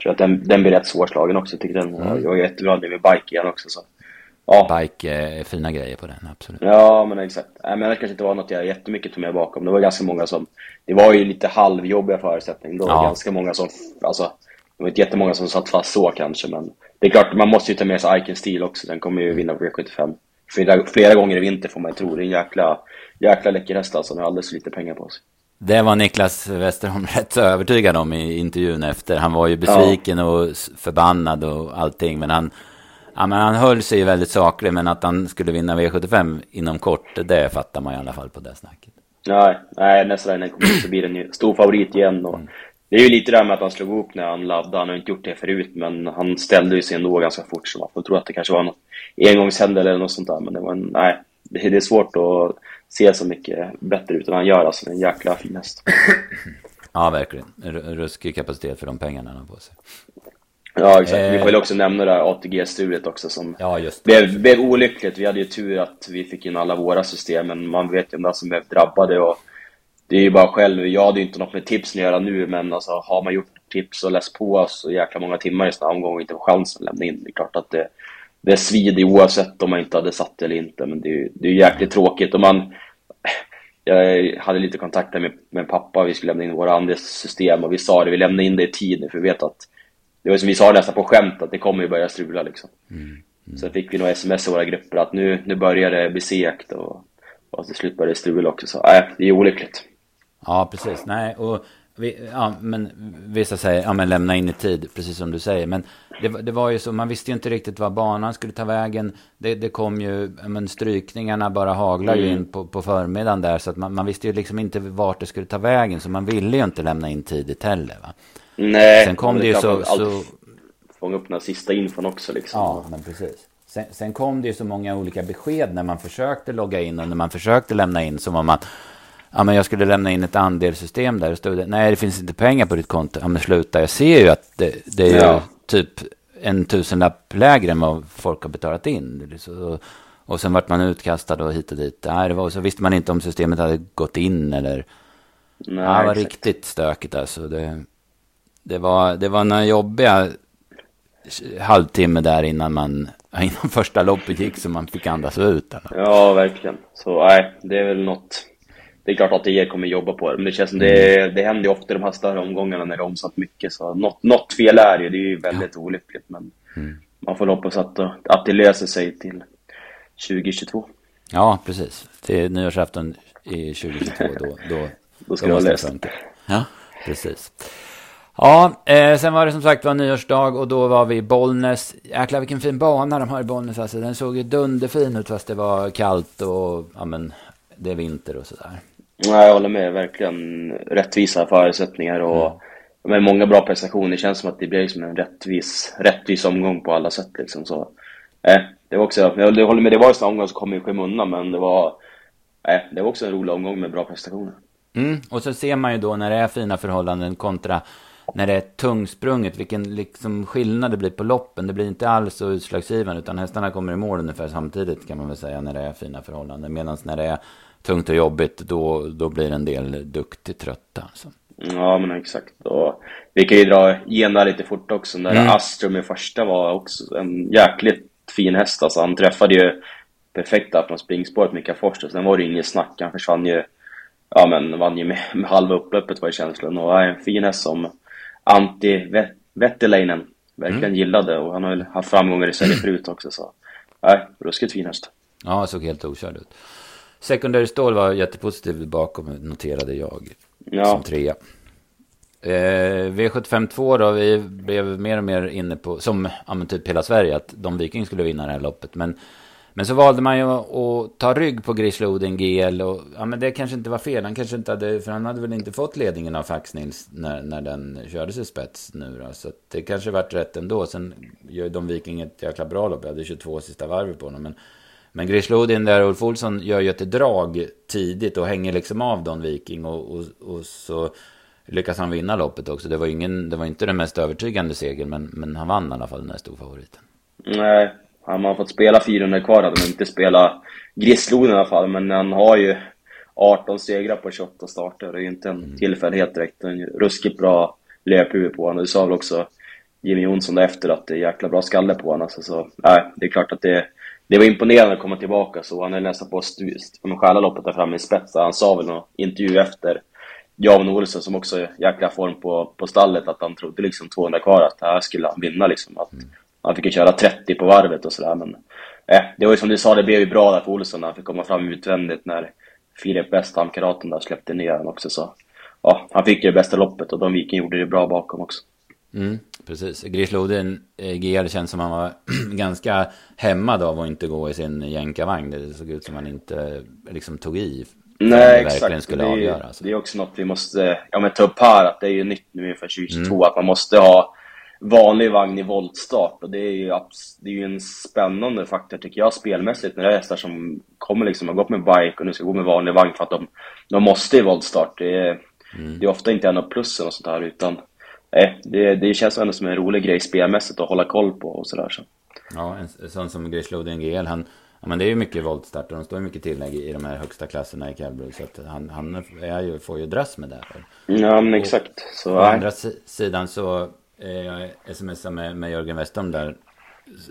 jag att den, den blir rätt svårslagen också. Jag tycker den, mm. jag är jätteglad med bike igen också så. Ja. Bike är fina grejer på den, absolut. Ja, men exakt. Nej, men det kanske inte var något jag jättemycket tog med bakom. Det var ganska många som... Det var ju lite halvjobbiga förutsättningar. Det var ja. ganska många som... Alltså, det var inte jättemånga som satt fast så kanske, men... Det är klart, man måste ju ta med sig Iken Steel också. Den kommer ju vinna på V75. Flera, flera gånger i vinter får man ju tro. Det är en jäkla, jäkla läcker häst alltså. Den har alldeles för lite pengar på sig. Det var Niklas Westerholm rätt så övertygad om i intervjun efter. Han var ju besviken ja. och förbannad och allting, men han Ja, men han höll sig ju väldigt saklig, men att han skulle vinna V75 inom kort, det fattar man i alla fall på det snacket. Nej, nej den kommer så blir ju stor favorit igen. Och mm. Det är ju lite det där med att han slog ihop när han laddade. Han har inte gjort det förut, men han ställde ju sig ändå ganska fort. Så man får tro att det kanske var något engångshändelse eller något sånt där. Men det var en, nej, det är svårt att se så mycket bättre ut än han gör. Alltså, en jäkla fin häst. Ja, verkligen. Ruskig kapacitet för de pengarna han har på sig. Ja, exakt. Eh, vi får väl också nämna det här ATG-strulet också som ja, just blev, blev olyckligt. Vi hade ju tur att vi fick in alla våra system, men man vet ju om som blev drabbade. Och det är ju bara själv, jag hade ju inte något med tipsen att göra nu, men alltså, har man gjort tips och läst på så jäkla många timmar i sådana omgångar och inte får chansen att lämna in, det är klart att det, det svider oavsett om man inte hade satt det eller inte. Men det är ju det är jäkligt tråkigt. Och man, jag hade lite kontakter med, med pappa, vi skulle lämna in våra andelssystem och vi sa det, vi lämnar in det i tid nu för vi vet att det var som vi sa nästan på skämt att det kommer ju börja strula liksom. Mm. Mm. Sen fick vi nog sms i våra grupper att nu, nu börjar det bli segt och, och till slut började det strula också. Så nej, det är olyckligt. Ja, precis. Nej, och vi, ja, men vissa säger, ja men lämna in i tid, precis som du säger. Men det, det var ju så, man visste ju inte riktigt vad banan skulle ta vägen. Det, det kom ju, men strykningarna bara haglar mm. in på, på förmiddagen där. Så att man, man visste ju liksom inte vart det skulle ta vägen. Så man ville ju inte lämna in tidigt heller va. Nej, sen kom det ju så... så... Fånga upp den sista infon också liksom. Ja, men precis. Sen, sen, kom det ju så många olika besked när man försökte logga in och när man försökte lämna in. Som om att ja, men jag skulle lämna in ett andelssystem där. Och stod det, nej, det finns inte pengar på ditt konto. Ja, men sluta, jag ser ju att det, det är ja. typ en tusenlapp lägre än vad folk har betalat in. Så, och sen vart man utkastad och hit och dit. Nej, det var, så visste man inte om systemet hade gått in eller... Nej, ja, det var exakt. riktigt stökigt alltså. Det, det var, det var några jobbiga halvtimme där innan man innan första loppet gick så man fick andas ut. Eller? Ja, verkligen. Så nej, det är väl något. Det är klart att det kommer jobba på det, men det känns som det, mm. det händer ju ofta de här större omgångarna när det är omsatt mycket. Så något, något fel är ju, det är ju väldigt ja. olyckligt. Men mm. man får hoppas att, att det löser sig till 2022. Ja, precis. Till nyårsafton i 2022 då, då, då ska det vara löst. Ja, precis. Ja, eh, sen var det som sagt var nyårsdag och då var vi i Bollnäs. Jäklar vilken fin bana de har i Bollnäs. Alltså, den såg ju dunderfin ut fast det var kallt och ja, men, det är vinter och sådär. Ja, jag håller med. Verkligen rättvisa förutsättningar och mm. med många bra prestationer. Det känns som att det blir liksom en rättvis, rättvis omgång på alla sätt. Liksom. Så, eh, det var också, jag håller med, det var en sån omgång som kom i skymundan men det var, eh, det var också en rolig omgång med bra prestationer. Mm, och så ser man ju då när det är fina förhållanden kontra när det är tungsprunget, vilken liksom skillnad det blir på loppen. Det blir inte alls så utslagsgivande, utan hästarna kommer i mål ungefär samtidigt kan man väl säga när det är fina förhållanden. Medan när det är tungt och jobbigt, då, då blir en del duktigt trötta. Alltså. Ja, men exakt. Och vi kan ju dra gena lite fort också. När mm. Astrum i första var också en jäkligt fin häst. Alltså, han träffade ju perfekt där från springspåret med Kafors. Sen var det inget snack. Han försvann ju, ja men vann ju med, med halva upploppet var ju känslan. Och en fin häst som Antti Vetteläinen verkligen mm. gillade och han har väl haft framgångar i Sverige förut också så nej, ruskigt fin häst. Ja, såg helt okörd ut. Secondary Stål var jättepositiv bakom, noterade jag. Ja. Som trea. Eh, V75 2 då, vi blev mer och mer inne på, som ja, typ hela Sverige, att de Viking skulle vinna det här loppet. Men, men så valde man ju att ta rygg på Grisloden GL och ja, men det kanske inte var fel. Han kanske inte hade, för han hade väl inte fått ledningen av Faxnils när, när den kördes i spets nu då. Så det kanske vart rätt ändå. Sen gör de Viking ett jäkla bra lopp. Jag hade 22 sista varvet på honom. Men, men Grislodin där, Ulf Olsson gör ju ett drag tidigt och hänger liksom av Don Viking och, och, och så lyckas han vinna loppet också. Det var, ingen, det var inte den mest övertygande segern, men, men han vann i alla fall den här storfavoriten. Nej, hade man fått spela 400 kvar hade man inte spelat Grisloden i alla fall, men han har ju 18 segrar på 28 starter. Det är ju inte en mm. tillfällighet direkt. En ruskigt bra löphuvud på honom. Det sa väl också Jimmy Jonsson efter att det är jäkla bra skalle på honom. Alltså, så, nej, det är klart att det, det var imponerande att komma tillbaka. Så han är nästan på att stjäla loppet där framme i spets. Han sa väl någon intervju efter Jan Olsson som också är jäkla form på, på stallet, att han trodde liksom 200 kvar att här skulle han vinna liksom. Att mm. Han fick ju köra 30 på varvet och sådär men... Eh, det var ju som du sa, det blev ju bra där för Olsson när han fick komma fram utvändigt när Filip West, kamraten där, släppte ner honom också så... Ja, han fick ju det bästa loppet och de Viking gjorde det bra bakom också. Mm, precis. Grisloden, eh, GL känns som han var ganska hämmad av att inte gå i sin jänkarvagn. Det såg ut som han inte liksom tog i Nej, exakt. Skulle det, är, avgöra, alltså. det är också något vi måste ja, men ta upp här, att det är ju nytt nu inför 2022, mm. att man måste ha vanlig vagn i voltstart. Och det är ju, det är ju en spännande faktor, tycker jag, spelmässigt, när det är hästar som kommer liksom, har gått med bike och nu ska gå med vanlig vagn för att de, de måste i voltstart. Det är, mm. det är ofta inte en av plussen och sånt här, utan nej, det, det känns ändå som en rolig grej spelmässigt att hålla koll på och sådär. Så. Ja, en sån som Grislodin GL, han Ja, men det är ju mycket voltstart och de står ju mycket tillägg i de här högsta klasserna i Calgary. Så att han, han är ju, får ju dras med det. Här. Ja, men exakt. Så, å andra sidan så eh, jag smsade med, med Jörgen Westholm där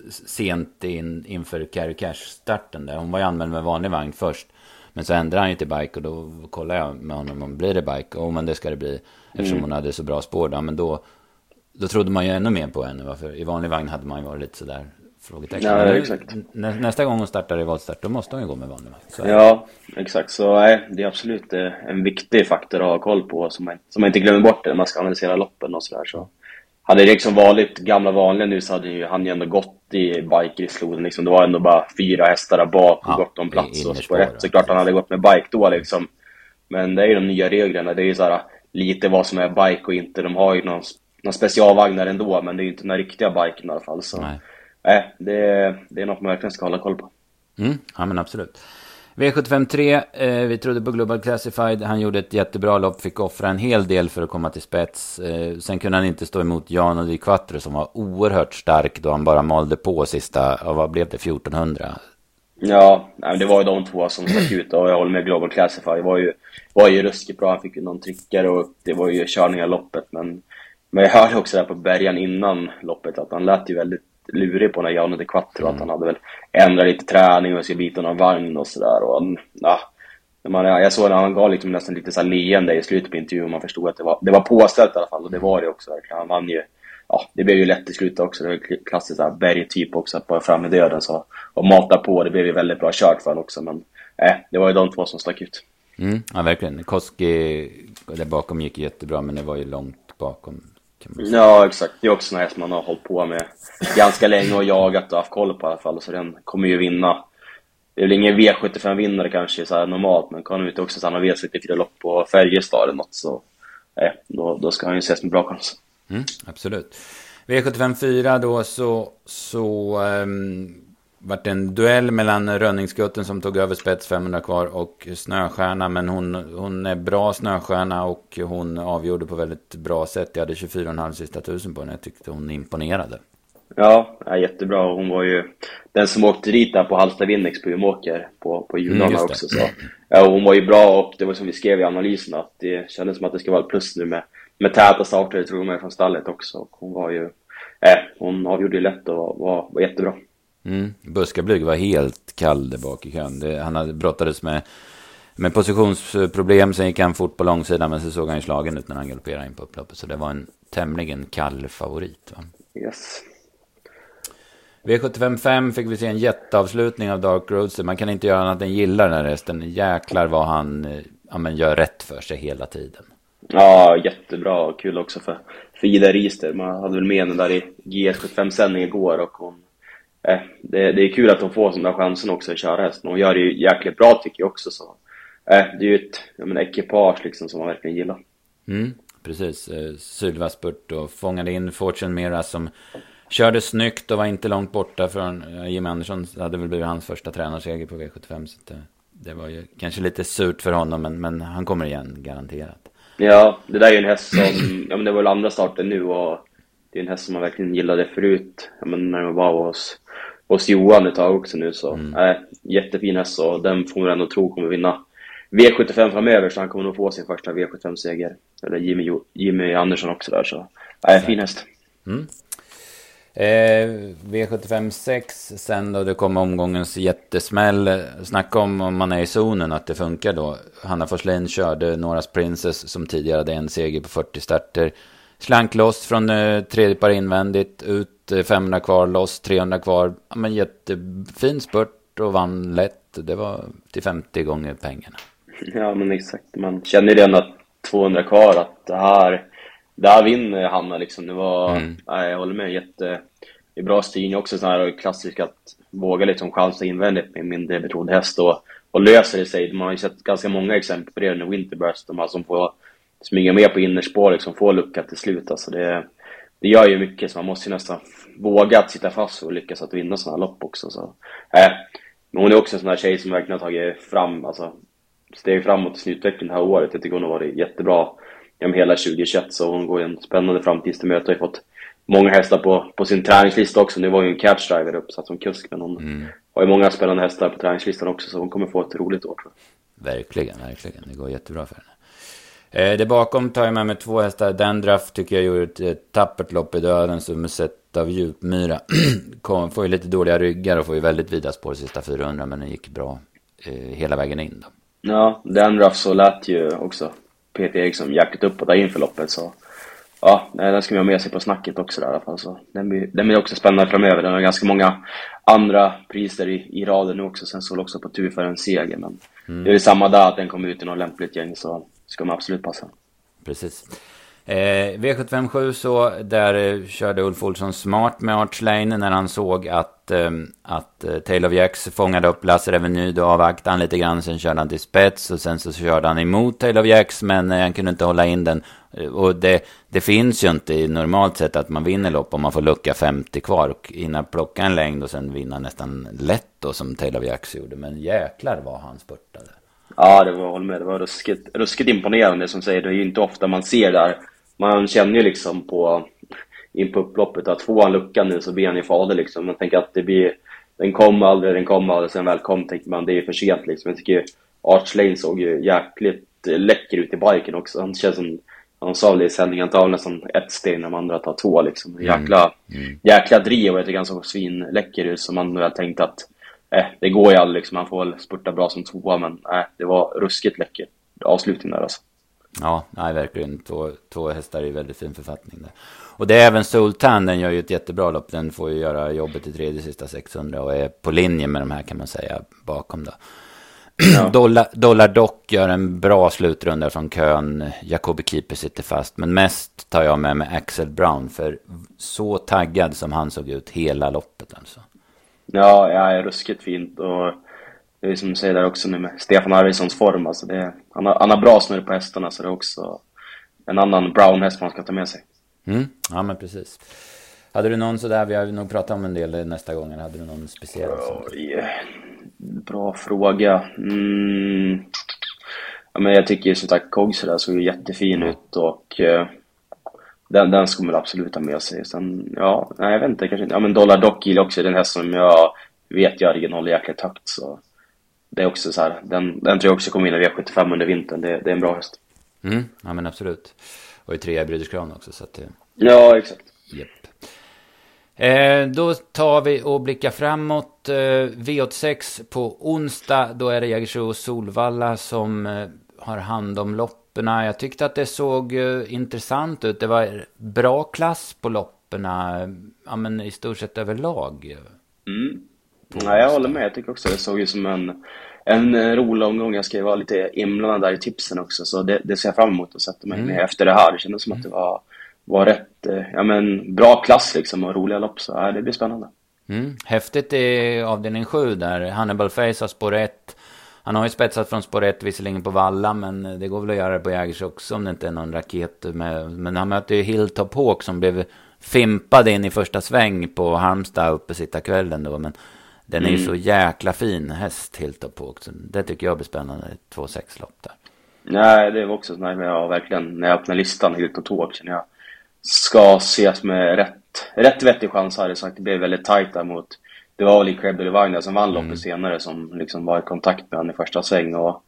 sent in, inför Carrie Cash-starten där. Hon var ju anmäld med vanlig vagn först. Men så ändrade han ju till bike och då kollade jag med honom om blir det bike. Och men det ska det bli. Eftersom mm. hon hade så bra spår då. Men då, då trodde man ju ännu mer på henne. För i vanlig vagn hade man ju varit lite sådär Frågetecken. Ja, exakt. Nä, nästa gång hon startar i voltstart, då måste hon ju gå med vanlig vagn. Ja, exakt. Så nej, det är absolut eh, en viktig faktor att ha koll på, som man, som man inte glömmer bort när man ska analysera loppen och sådär. Så. Hade det liksom varit gamla vanliga nu så hade ju, han ju ändå gått i bike i sloden. Liksom. Det var ändå bara fyra hästar där bak och ja, gott om plats. Och spår ett, så klart han hade gått med bike då liksom. Men det är ju de nya reglerna. Det är ju så här, lite vad som är bike och inte. De har ju någon, någon specialvagnar ändå, men det är ju inte några riktiga biken i alla fall. Så. Nej nej, det, det är något man verkligen ska hålla koll på. Mm, ja men absolut. V75 3, eh, vi trodde på Global Classified. Han gjorde ett jättebra lopp, fick offra en hel del för att komma till spets. Eh, sen kunde han inte stå emot Jan Di Quattro som var oerhört stark då han bara malde på sista, och vad blev det, 1400? Ja, det var ju de två som stack ut och jag håller med Global Classified. Det var ju, var ju ruskigt bra, han fick ju någon tryckare och det var ju körning av loppet. Men, men jag hörde också där på bärgaren innan loppet att han lät ju väldigt lurig på den här Janne Quattro, mm. att han hade väl ändrat lite träning och skulle byta någon vagn och sådär. Och ja, man, jag såg när han gav liksom nästan lite så här leende i slutet på intervjun, man förstod att det var, det var påställt i alla fall, och det var det också verkligen. Han vann ju, ja, det blev ju lätt i slutet också, det var klassiskt så bergtyp också, att bara fram i döden så, och mata på, det blev ju väldigt bra kört för honom också, men äh, det var ju de två som stack ut. Mm, ja, verkligen. Koski där bakom gick jättebra, men det var ju långt bakom Ja, exakt. Det är också en häst man har hållit på med ganska länge och jagat och haft koll på i alla fall. Så den kommer ju vinna. Det är väl ingen V75-vinnare kanske så normalt, men kan ut också så han har V64-lopp på Färjestad eller något så nej, då, då ska han ju ses med bra chans. Mm, absolut. V75 4 då så, så um, vart en duell mellan Rönningsgutten som tog över spets 500 kvar och Snöstjärna. Men hon, hon är bra Snöstjärna och hon avgjorde på väldigt bra sätt. Jag hade 24,5 sista tusen på henne. Jag tyckte hon imponerade. Ja, jättebra. Hon var ju den som åkte dit där på Hallsta Winnex på Umeåker på, på jularna mm, också. Så. Ja, hon var ju bra och det var som vi skrev i analysen att det kändes som att det ska vara plus nu med, med täta starter, tror jag, från stallet också. Och hon var ju, eh, hon avgjorde ju lätt och var, var, var jättebra. Mm. Buskablyg var helt kall där bak i kön. Det, han hade brottades med, med positionsproblem. Sen gick han fort på långsidan. Men så såg han ju slagen ut när han galopperade in på upploppet. Så det var en tämligen kall favorit. Va? Yes. V755 fick vi se en jätteavslutning av Dark Roadster. Man kan inte göra annat än gilla den här hästen. Jäklar vad han eh, ja, men gör rätt för sig hela tiden. Ja, jättebra och kul också för, för Ida Rister. Man hade väl med den där i GS75-sändning igår och hon, eh, det, det, är kul att hon får sådana chansen också att köra hästen. Hon gör det ju jäkligt bra tycker jag också. Så. Eh, det är ju ett jag menar, ekipage liksom som man verkligen gillar. Mm, precis, eh, Sylva spurt och fångade in Fortune Mira som körde snyggt och var inte långt borta från eh, Jim Andersson. Det hade väl blivit hans första tränarseger på V75. Så det, det var ju kanske lite surt för honom, men, men han kommer igen garanterat. Ja, det där är ju en häst som, ja men det var väl andra starten nu och det är en häst som man verkligen gillade förut. Ja, men när man var hos, hos Johan ett tag också nu så, mm. äh, jättefin häst och den får man ändå tro kommer vinna V75 framöver så han kommer nog få sin första V75-seger. Eller Jimmy, Jimmy Andersson också där så, äh, fin häst. Mm. Eh, V75 6 sen då det kom omgångens jättesmäll. Snacka om om man är i zonen att det funkar då. Hanna Forslin körde Noras Princess som tidigare hade en seger på 40 starter. Slank loss från eh, tredje par invändigt. Ut eh, 500 kvar, loss 300 kvar. Ja, men jättefin spurt och vann lätt. Det var till 50 gånger pengarna. Ja men exakt. Man känner ju redan att 200 kvar att det här där vinner Hanna liksom. Det var, mm. nej, jag håller med, jätte, det är bra styrning också sån här klassiskt att våga liksom chansa invändigt med mindre betrodd häst och, och löser det sig. Man har ju sett ganska många exempel på det under Winterburst, de här som får smyga med på innerspår liksom, får lucka till slut. Alltså det, det gör ju mycket, så man måste ju nästan våga att sitta fast och lyckas att vinna sådana här lopp också. Så. Äh, men hon är också en sån här tjej som verkligen har tagit fram, alltså, steg framåt i sin utveckling det här året. Jag tycker hon har varit jättebra genom hela 2021 så hon går en spännande framtid till möte. Har ju fått många hästar på, på sin träningslista också. Nu var ju en catch driver uppsatt som kusk men hon mm. har ju många spännande hästar på träningslistan också så hon kommer få ett roligt år. Verkligen, verkligen. Det går jättebra för henne. Eh, det bakom tar jag med mig två hästar. Dendraff tycker jag gjorde ett, ett tappert lopp i döden som sett av djupmyra. Kom, får ju lite dåliga ryggar och får ju väldigt vida spår sista 400 men den gick bra eh, hela vägen in då. Ja, Dendraff så lät ju också Peter Eriksson jäkligt uppåt där inför loppet. Så ja, den ska vi ha med sig på snacket också där, i alla fall. Så den, blir, den blir också spännande framöver. Den har ganska många andra priser i, i raden nu också. Sen står också på tur för en seger. Men mm. det är samma där att den kommer ut i något lämpligt gäng så ska man absolut passa. Precis. Eh, V757 så, där eh, körde Ulf Olsson smart med Archlane när han såg att, eh, att eh, Tail of Jacks fångade upp Lasse Revenue. Då avvaktade han lite grann, sen körde han till spets och sen så körde han emot Tail of Jacks men eh, han kunde inte hålla in den. Eh, och det, det finns ju inte i normalt sett att man vinner lopp om man får lucka 50 kvar och hinna plocka en längd och sen vinna nästan lätt då som Tail of Jacks gjorde. Men jäklar vad han spurtade. Ja, det var, håll med, det var ruskigt, ruskigt imponerande som säger. Det är ju inte ofta man ser där man känner ju liksom på in på upploppet att får han luckan nu så blir han ju farlig liksom. Man tänker att det blir, den kom aldrig, den kom aldrig, sen väl kom tänker man det är för sent liksom. Jag tycker Arch Lane såg ju jäkligt läcker ut i biken också. Han känns som, han sa det i sändningen, han tar nästan ett steg när de andra tar två liksom. Mm. Jäkla, mm. jäkla driv och jag tycker han såg svinläcker ut som man väl tänkt att eh, det går ju aldrig liksom. Han får väl spurta bra som tvåa men eh, det var ruskigt läcker avslutning där alltså. Ja, nej, verkligen. Två, två hästar i väldigt fin författning där. Och det är även Sultan, den gör ju ett jättebra lopp. Den får ju göra jobbet i tredje sista 600 och är på linje med de här kan man säga bakom då. Ja. Dollar, Dollar Dock gör en bra slutrunda från kön. Jacobi Keeper sitter fast. Men mest tar jag med mig Axel Brown. För så taggad som han såg ut hela loppet alltså. Ja, ja ruskigt fint. Och det är som du säger där också nu med Stefan Arvidssons form. Alltså det, han, har, han har bra snurr på hästarna så det är också en annan brown-häst man ska ta med sig. Mm, ja men precis. Hade du någon sådär, vi har nog pratat om en del nästa gång, hade du någon speciell? Oj, bra fråga. Mm. Ja, men jag tycker som sagt sådär såg jättefin ut och uh, den, den ska man absolut ha med sig. Sen, ja, nej jag vet inte, kanske inte. Ja men Dollar Dock gillar också den häst som jag vet Jörgen håller jäkligt högt så det är också så här, den, den tror jag också kommer vinna V75 under vintern. Det, det är en bra häst. Mm, ja men absolut. Och i trea i Crown också så att det... Ja, exakt. Yep. Eh, då tar vi och blickar framåt. Eh, V86 på onsdag. Då är det Jägersro och Solvalla som eh, har hand om loppen. Jag tyckte att det såg eh, intressant ut. Det var bra klass på lopperna, ja men i stort sett överlag. Mm. Ja, jag håller med. Jag tycker också det såg ut som en, en rolig omgång. Jag ska vara lite inblandad där i tipsen också, så det, det ser jag fram emot att sätta mig mm. med efter det här. Det kändes som att det var, var rätt, eh, ja men bra klass liksom och roliga lopp, så ja, det blir spännande. Mm. Häftigt i avdelning 7 där, Hannibal Face har spår 1. Han har ju spetsat från spår 1 visserligen på Valla, men det går väl att göra det på Jägers också om det inte är någon raket med. Men han möter ju Hilltop Hawk som blev fimpad in i första sväng på Halmstad uppe sitta kvällen då. Men den är ju mm. så jäkla fin häst Hilltop Hawk. Så det tycker jag blir spännande, 2-6 lopp där. Nej, det var också sådär, jag verkligen, när jag öppnar listan Hilltop Hawk känner jag ska ses med rätt, rätt vettig chans hade sagt. Det blev väldigt tajt där mot det var Oli Krebel som vann loppet mm. senare som liksom var i kontakt med honom i första sväng och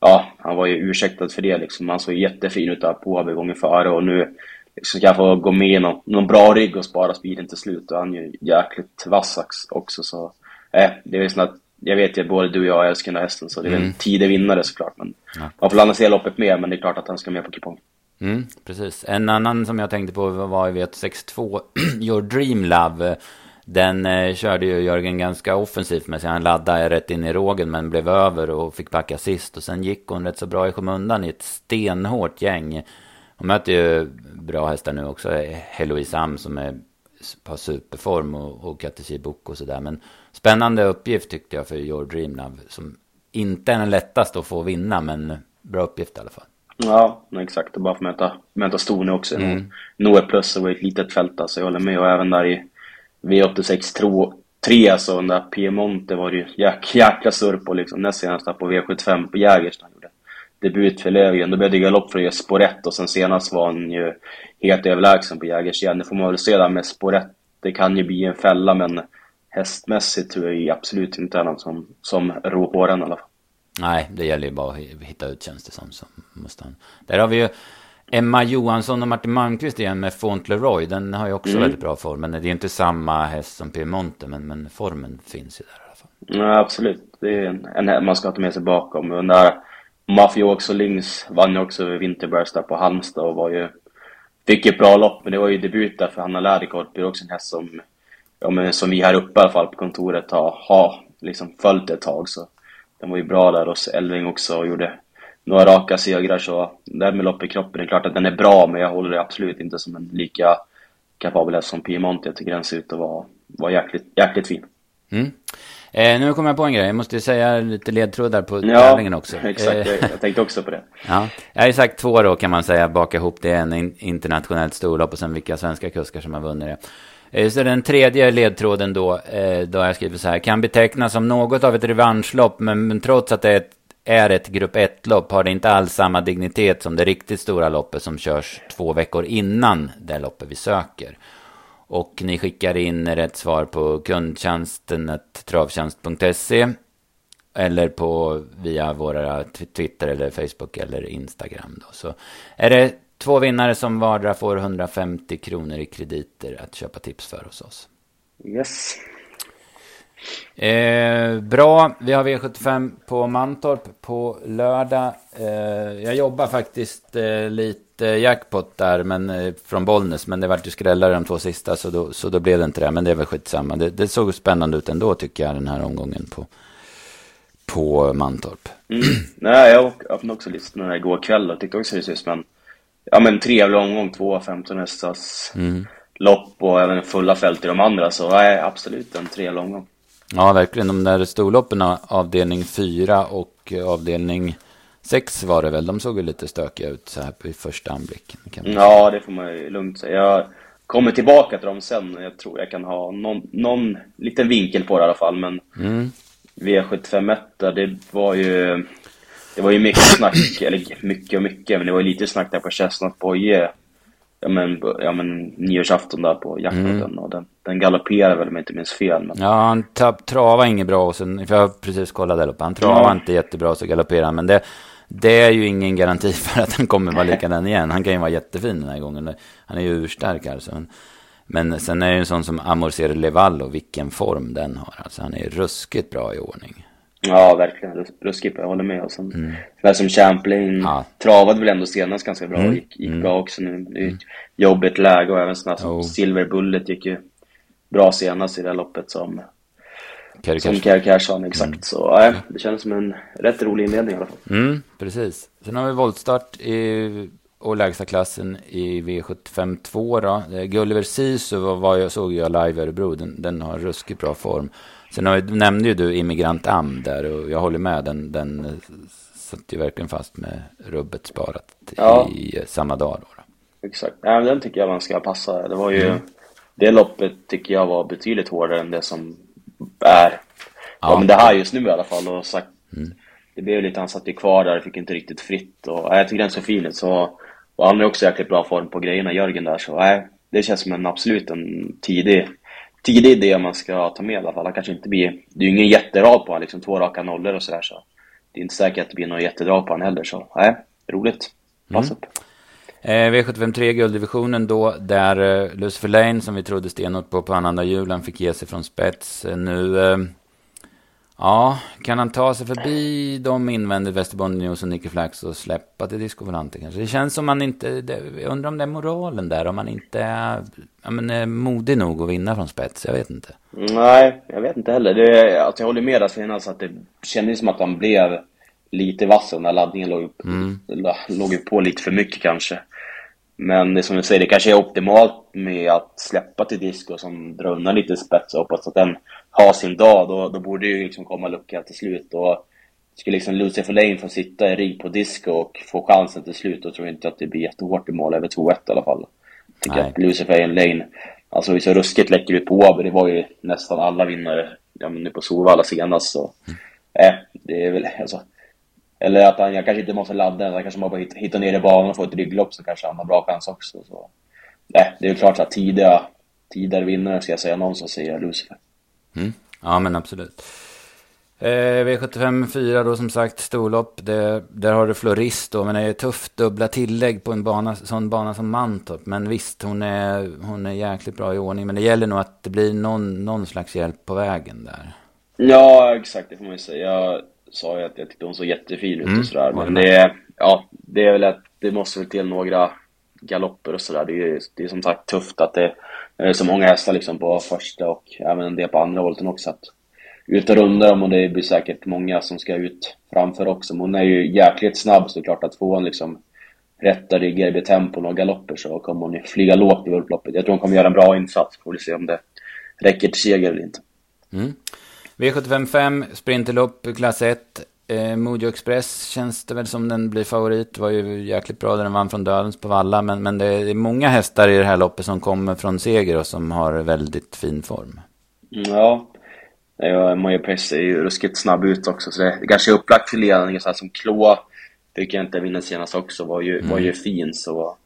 ja, han var ju ursäktad för det liksom. Han såg jättefin ut där på AB gånger före och nu liksom, kan jag få gå med i någon, någon bra rygg och spara speeden till slut och han är ju jäkligt vass också så eh, det är väl att jag vet ju att både du och jag älskar den här hästen så det är mm. en tidig vinnare såklart men ja. man får landa sig loppet med men det är klart att han ska med på kupongen. Mm, precis. En annan som jag tänkte på var i V62, Your Dream Love. Den eh, körde ju Jörgen ganska offensivt med sig. Han laddade rätt in i rågen men blev över och fick backa sist. Och sen gick hon rätt så bra i skymundan i ett stenhårt gäng. Hon möter ju bra hästar nu också. Heloise Am som är på superform och, och Book och sådär. Men spännande uppgift tyckte jag för Your Dream Love. Som inte är den lättaste att få vinna men bra uppgift i alla fall. Ja, exakt. Och bara för att möta, möta Stone också. Mm. Noe plus och ett litet fält alltså. Jag håller med. Och även där i V86 3 alltså den där Piemonte var det ju jäk, jäkla surr på liksom. Näst senast på V75 på Jägers han gjorde debut för Löfgren. Då blev det galopp för just spår 1 och sen senast var han ju helt överlägsen på Jägers igen. Det får man väl se där med spår 1. Det kan ju bli en fälla men hästmässigt tror jag absolut inte är någon som, som rår på den i alla fall. Nej, det gäller ju bara att hitta ut känns det som. Så måste han. Där har vi ju Emma Johansson och Martin Malmqvist igen med Fauntleroy. Den har ju också mm. väldigt bra form. Men det är inte samma häst som Piemonte. Men, men formen finns ju där i alla fall. Ja, absolut. Det är en, en man ska ta med sig bakom. Den där Mafiox och Lynx vann ju också Winterbergs där på Halmstad och var ju... Fick ett bra lopp, men det var ju debut där för Hanna Läderkorp. Det är också en häst som, ja, men som vi här uppe i alla fall på kontoret har, har liksom följt ett tag. Så den var ju bra där hos Elving också och gjorde några raka segrar så där med lopp i kroppen, det är klart att den är bra men jag håller det absolut inte som en lika kapabel häst som Piemonte. Jag tycker den ser ut att vara, vara jäkligt, jäkligt fin. Mm. Eh, nu kommer jag på en grej, jag måste säga lite ledtrådar på ja, tävlingen också. exakt, eh, jag tänkte också på det. ja, jag har ju sagt två då kan man säga, baka ihop det, en internationellt storlopp och sen vilka svenska kuskar som har vunnit det. Eh, så den tredje ledtråden då, eh, då har jag skrivit så här, kan betecknas som något av ett revanschlopp, men trots att det är ett, är ett grupp 1-lopp har det inte alls samma dignitet som det riktigt stora loppet som körs två veckor innan det loppet vi söker. Och ni skickar in rätt svar på kundtjänsten travtjänst.se eller på via våra Twitter eller Facebook eller Instagram. Då. Så är det Två vinnare som vardera får 150 kronor i krediter att köpa tips för hos oss. Yes. Eh, bra, vi har V75 på Mantorp på lördag. Eh, jag jobbar faktiskt eh, lite jackpot där men, eh, från Bollnäs, men det vart ju skrällare de två sista så då, så då blev det inte det. Men det är väl skitsamma. Det, det såg spännande ut ändå tycker jag den här omgången på, på Mantorp. Mm. Nej, jag öppnade också listan igår kväll och tyckte också det såg spännande ja, men trevlig omgång, två 15 hästars mm. lopp och även fulla fält i de andra. Så nej, absolut en trevlig omgång. Ja, verkligen. De där storloppen, avdelning 4 och avdelning 6 var det väl. De såg ju lite stökiga ut så här i första anblick. Ja, det får man ju lugnt säga. Jag kommer tillbaka till dem sen. Jag tror jag kan ha någon, någon liten vinkel på det i alla fall. Men mm. V75 det var ju det var ju mycket snack, eller mycket och mycket, men det var ju lite snack där på Chestnut Boye. Ja men, ja men nyårsafton där på jackpoten mm. och den, den galopperade väl om jag inte minns fel. Men... Ja, han travade inget bra och sen, för jag precis kollat det loppet, han travade ja. inte jättebra så galopperade han. Men det, det är ju ingen garanti för att han kommer vara likadan igen. Han kan ju vara jättefin den här gången. Han är ju urstark alltså. Men, men sen är det ju en sån som Amorcer Levallo, vilken form den har. Alltså han är ruskigt bra i ordning. Ja, verkligen. Ruskigt jag håller med. Och sen, mm. Som Champlain ja. travade väl ändå senast ganska bra. Mm. Gick, gick mm. bra också nu. Ett jobbigt läge och även sådana som oh. Silver Bullet gick ju bra senast i det här loppet som Kerry som Kerry Cashon, exakt. Mm. Så äh, det känns som en rätt rolig inledning i alla fall. Mm, precis. Sen har vi voltstart i och lägsta klassen i V75 2 då. Gulliver Sisu var jag såg jag live i Örebro. Den, den har ruskigt bra form. Sen har, nämnde ju du Immigrant Am där och jag håller med. Den, den satt ju verkligen fast med rubbet sparat ja. i samma dag. Då, då. Exakt. Ja, den tycker jag man ska passa. Det var ju... Mm. Det loppet tycker jag var betydligt hårdare än det som är. Ja, ja men det här just nu i alla fall. Och sagt, mm. Det blev lite, han satt ju kvar där, fick inte riktigt fritt. Och, ja, jag tycker den så fin ut. Så, och han är också jäkligt bra form på grejerna, Jörgen där. Så ja, det känns som en absolut en tidig tidig idé man ska ta med i alla fall. Han kanske inte blir... Det är ju ingen jätterad på honom, liksom två raka nollor och sådär så. Det är inte säkert att det blir någon jättedrag på honom heller så. Nej, roligt. Pass mm. upp. Eh, V753 gulddivisionen då, där eh, Lucifer Lane som vi trodde stenhårt på på annandag julen fick ge sig från spets. Eh, nu eh, Ja, kan han ta sig förbi de invändigt Västerbotten News och Nicky Flax och släppa till Disco Volante kanske? Det känns som man inte, det, jag undrar om det är moralen där, om man inte är, ja, men är modig nog att vinna från spets, jag vet inte. Nej, jag vet inte heller. Det, alltså jag håller med där senast att det kändes som att han blev lite vass när laddningen låg, mm. låg på lite för mycket kanske. Men det som du säger, det kanske är optimalt med att släppa till disco som drar undan lite spets och hoppas att den har sin dag. Då, då borde det ju liksom komma lucka till slut. Och skulle liksom Lucifer Lane få sitta i rigg på disco och få chansen till slut, då tror jag inte att det blir jättehårt i mål över 2-1 i alla fall. Jag tycker Nej. att Lucifer Lane, alltså vi så ruskigt läcker ut på Åby, det var ju nästan alla vinnare ja, men nu på Solvalla senast så. Mm. Eh, det är väl alltså eller att han jag kanske inte måste ladda, han kanske bara hitta, hitta ner i banan och få ett rygglopp så kanske han har bra chans också. Så. Nej, det är klart att tidiga, tidigare vinnare ska jag säga, någon som säger Lucifer. Mm. Ja men absolut. Eh, V75 4 då som sagt, storlopp. Det, där har du Florist då, men det är tufft dubbla tillägg på en bana, sån bana som Mantorp. Men visst, hon är, hon är jäkligt bra i ordning. Men det gäller nog att det blir någon, någon slags hjälp på vägen där. Ja, exakt, det får man ju säga sa jag att jag tyckte hon såg jättefin ut mm. och sådär. Men det är, ja, det är väl att det måste väl till några galopper och sådär. Det är, det är som sagt tufft att det är så många hästar liksom på första och även en del på andra volten också. Att ut och runda dem och det blir säkert många som ska ut framför också. Men hon är ju jäkligt snabb så det är klart att få hon liksom rätta riggar i tempon och galopper så kommer hon flyga lågt i upploppet. Jag tror hon kommer göra en bra insats. Får vi se om det räcker till seger eller inte. Mm. V755, sprinterlopp, klass 1. Eh, Mojo Express känns det väl som den blir favorit. Det var ju jäkligt bra när den vann från Dödens på Valla. Men, men det är många hästar i det här loppet som kommer från seger och som har väldigt fin form. Ja, ja Mojo Express är ju ruskigt snabb ut också. Så det är kanske upplagt för ledningen. Så här som Klå fick jag inte vinna senast också. Var ju, mm. var ju fin. Så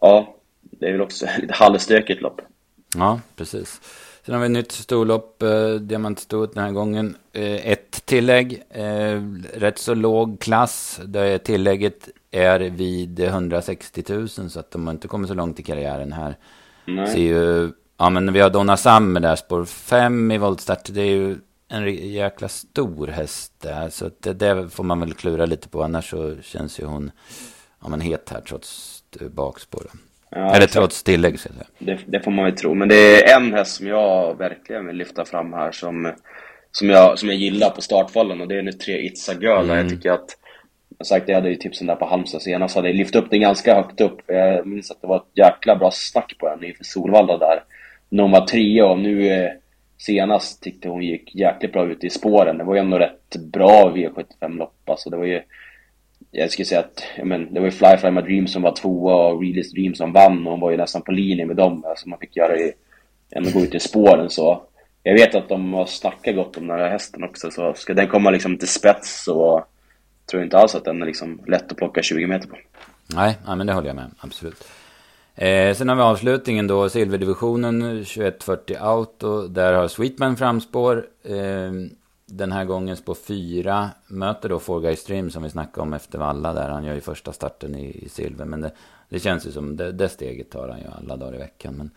ja, det är väl också lite halvstökigt lopp. Ja, precis. Sen har vi ett nytt storlopp, eh, diamantstort den här gången. Eh, ett tillägg, eh, rätt så låg klass. Där tillägget är vid 160 000 så att de har inte kommit så långt i karriären här. Nej. Ser ju, ja men vi har Donna Summer där, spår 5 i voltstart. Det är ju en jäkla stor häst där. Så det, det får man väl klura lite på. Annars så känns ju hon ja, men het här trots bakspår. Ja, Eller trots tillägg, så det, det, får man ju tro. Men det är en häst som jag verkligen vill lyfta fram här som, som, jag, som jag gillar på startfallen och det är nu tre It's a Girl. Mm. Jag tycker att, jag sagt, jag hade ju tipsen där på Halmstad senast, hade jag lyft upp den ganska högt upp. Jag minns att det var ett jäkla bra snack på den inför Solvalla där. När hon var trea och nu eh, senast tyckte hon gick jäkligt bra ut i spåren. Det var ju ändå rätt bra V75-lopp alltså. Det var ju jag skulle säga att, men, det var ju Fly Fly My Dream som var tvåa och Realist Dream som vann och hon var ju nästan på linje med dem. Alltså man fick göra det, ändå gå ut i spåren så. Jag vet att de har snackat gott om den här hästen också så ska den komma liksom till spets så tror jag inte alls att den är liksom lätt att plocka 20 meter på. Nej, ja, men det håller jag med, absolut. Eh, sen har vi avslutningen då, silverdivisionen 2140 Auto. där har Sweetman framspår. Eh, den här gången på fyra möter då Four Guys Stream som vi snackade om efter Valla där. Han gör ju första starten i, i silver. Men det, det känns ju som det, det steget tar han ju alla dagar i veckan. Men,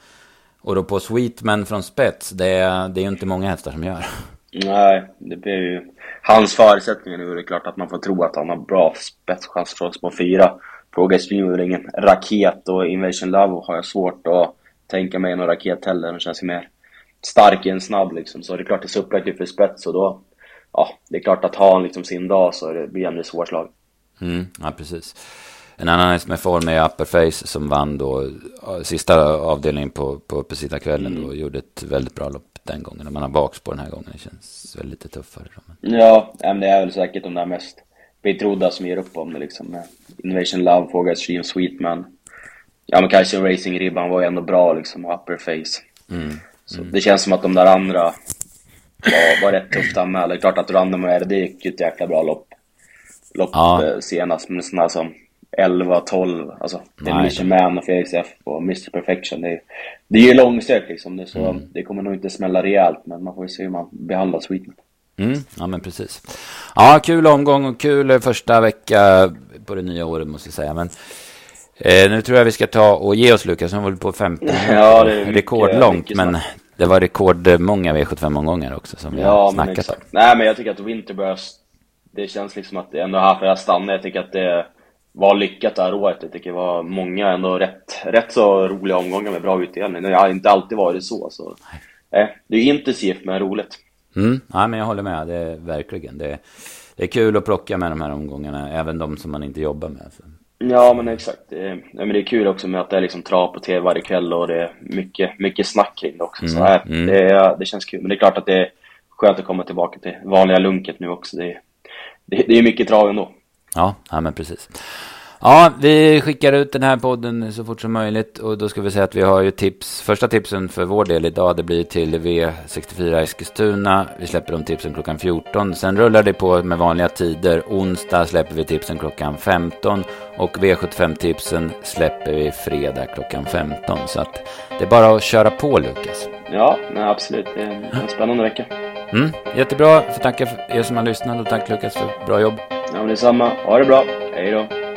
och då på Sweetman från spets, det är, det är ju inte många hästar som gör. Nej, det blir ju... Hans förutsättningar nu är det klart att man får tro att han har bra spetschans från oss på fyra. Fråga Stream är ingen raket och Invasion Love har jag svårt att tänka mig någon raket heller. Den känns ju mer stark än snabb liksom. Så det är klart det är superaktivt för spets och då... Ja, det är klart att har han liksom sin dag så det blir han ett svårt slag. Mm, ja, precis. En annan häst med form är Upperface som vann då sista avdelningen på, på uppesittarkvällen mm. och gjorde ett väldigt bra lopp den gången. När man har bakspår den här gången. Det känns väl lite tuffare. Men... Ja, men det är väl säkert de där mest betrodda som ger upp om det liksom. Innovation Love, Fågel Stream, Sweetman. Ja men kanske Racing Ribban var ju ändå bra liksom, Upperface. Mm. Så mm. det känns som att de där andra var, var rätt tufft anmälda. Klart att Random och RD gick ju ett jäkla bra lopp, lopp ja. Eh, senast. Men sådana som 11, 12, alltså Demolition Man och Felix F och Mr Perfection. Det är, det är ju långsökt liksom, det, så mm. det kommer nog inte smälla rejält men man får ju se hur man behandlar Sweetman. Mm, ja men precis. Ja, kul omgång och kul första vecka på det nya året måste jag säga. Men eh, nu tror jag vi ska ta och ge oss Lukas, som håller på 15 ja, det är mycket, rekordlångt. Mycket men det var rekordmånga V75-omgångar också som vi ja, har snackat om. Nej men jag tycker att Winterburst, det känns liksom att det är ändå här för att stanna. Jag tycker att det var lyckat det här året. Jag tycker det var många ändå rätt, rätt så roliga omgångar med bra utdelning. Det har inte alltid varit så. så. Eh, det är intensivt men roligt. Mm, ja, men jag håller med, det är verkligen. Det är, det är kul att plocka med de här omgångarna, även de som man inte jobbar med. Så. Ja men exakt. Det är, ja, men det är kul också med att det är liksom trav på tv varje kväll och det är mycket, mycket snack kring det också. Mm, så här, mm. det, det känns kul. Men det är klart att det är skönt att komma tillbaka till vanliga lunket nu också. Det är, det, det är mycket trav ändå. Ja, ja men precis. Ja, vi skickar ut den här podden så fort som möjligt och då ska vi säga att vi har ju tips. Första tipsen för vår del idag det blir till V64 Eskilstuna. Vi släpper de tipsen klockan 14. Sen rullar det på med vanliga tider. Onsdag släpper vi tipsen klockan 15 och V75-tipsen släpper vi fredag klockan 15. Så att det är bara att köra på Lukas. Ja, nej, absolut. Det är en spännande vecka. Mm, jättebra. Får tacka er som har lyssnat och tack Lukas för bra jobb. Ja, men detsamma. Ha det bra. Hej då.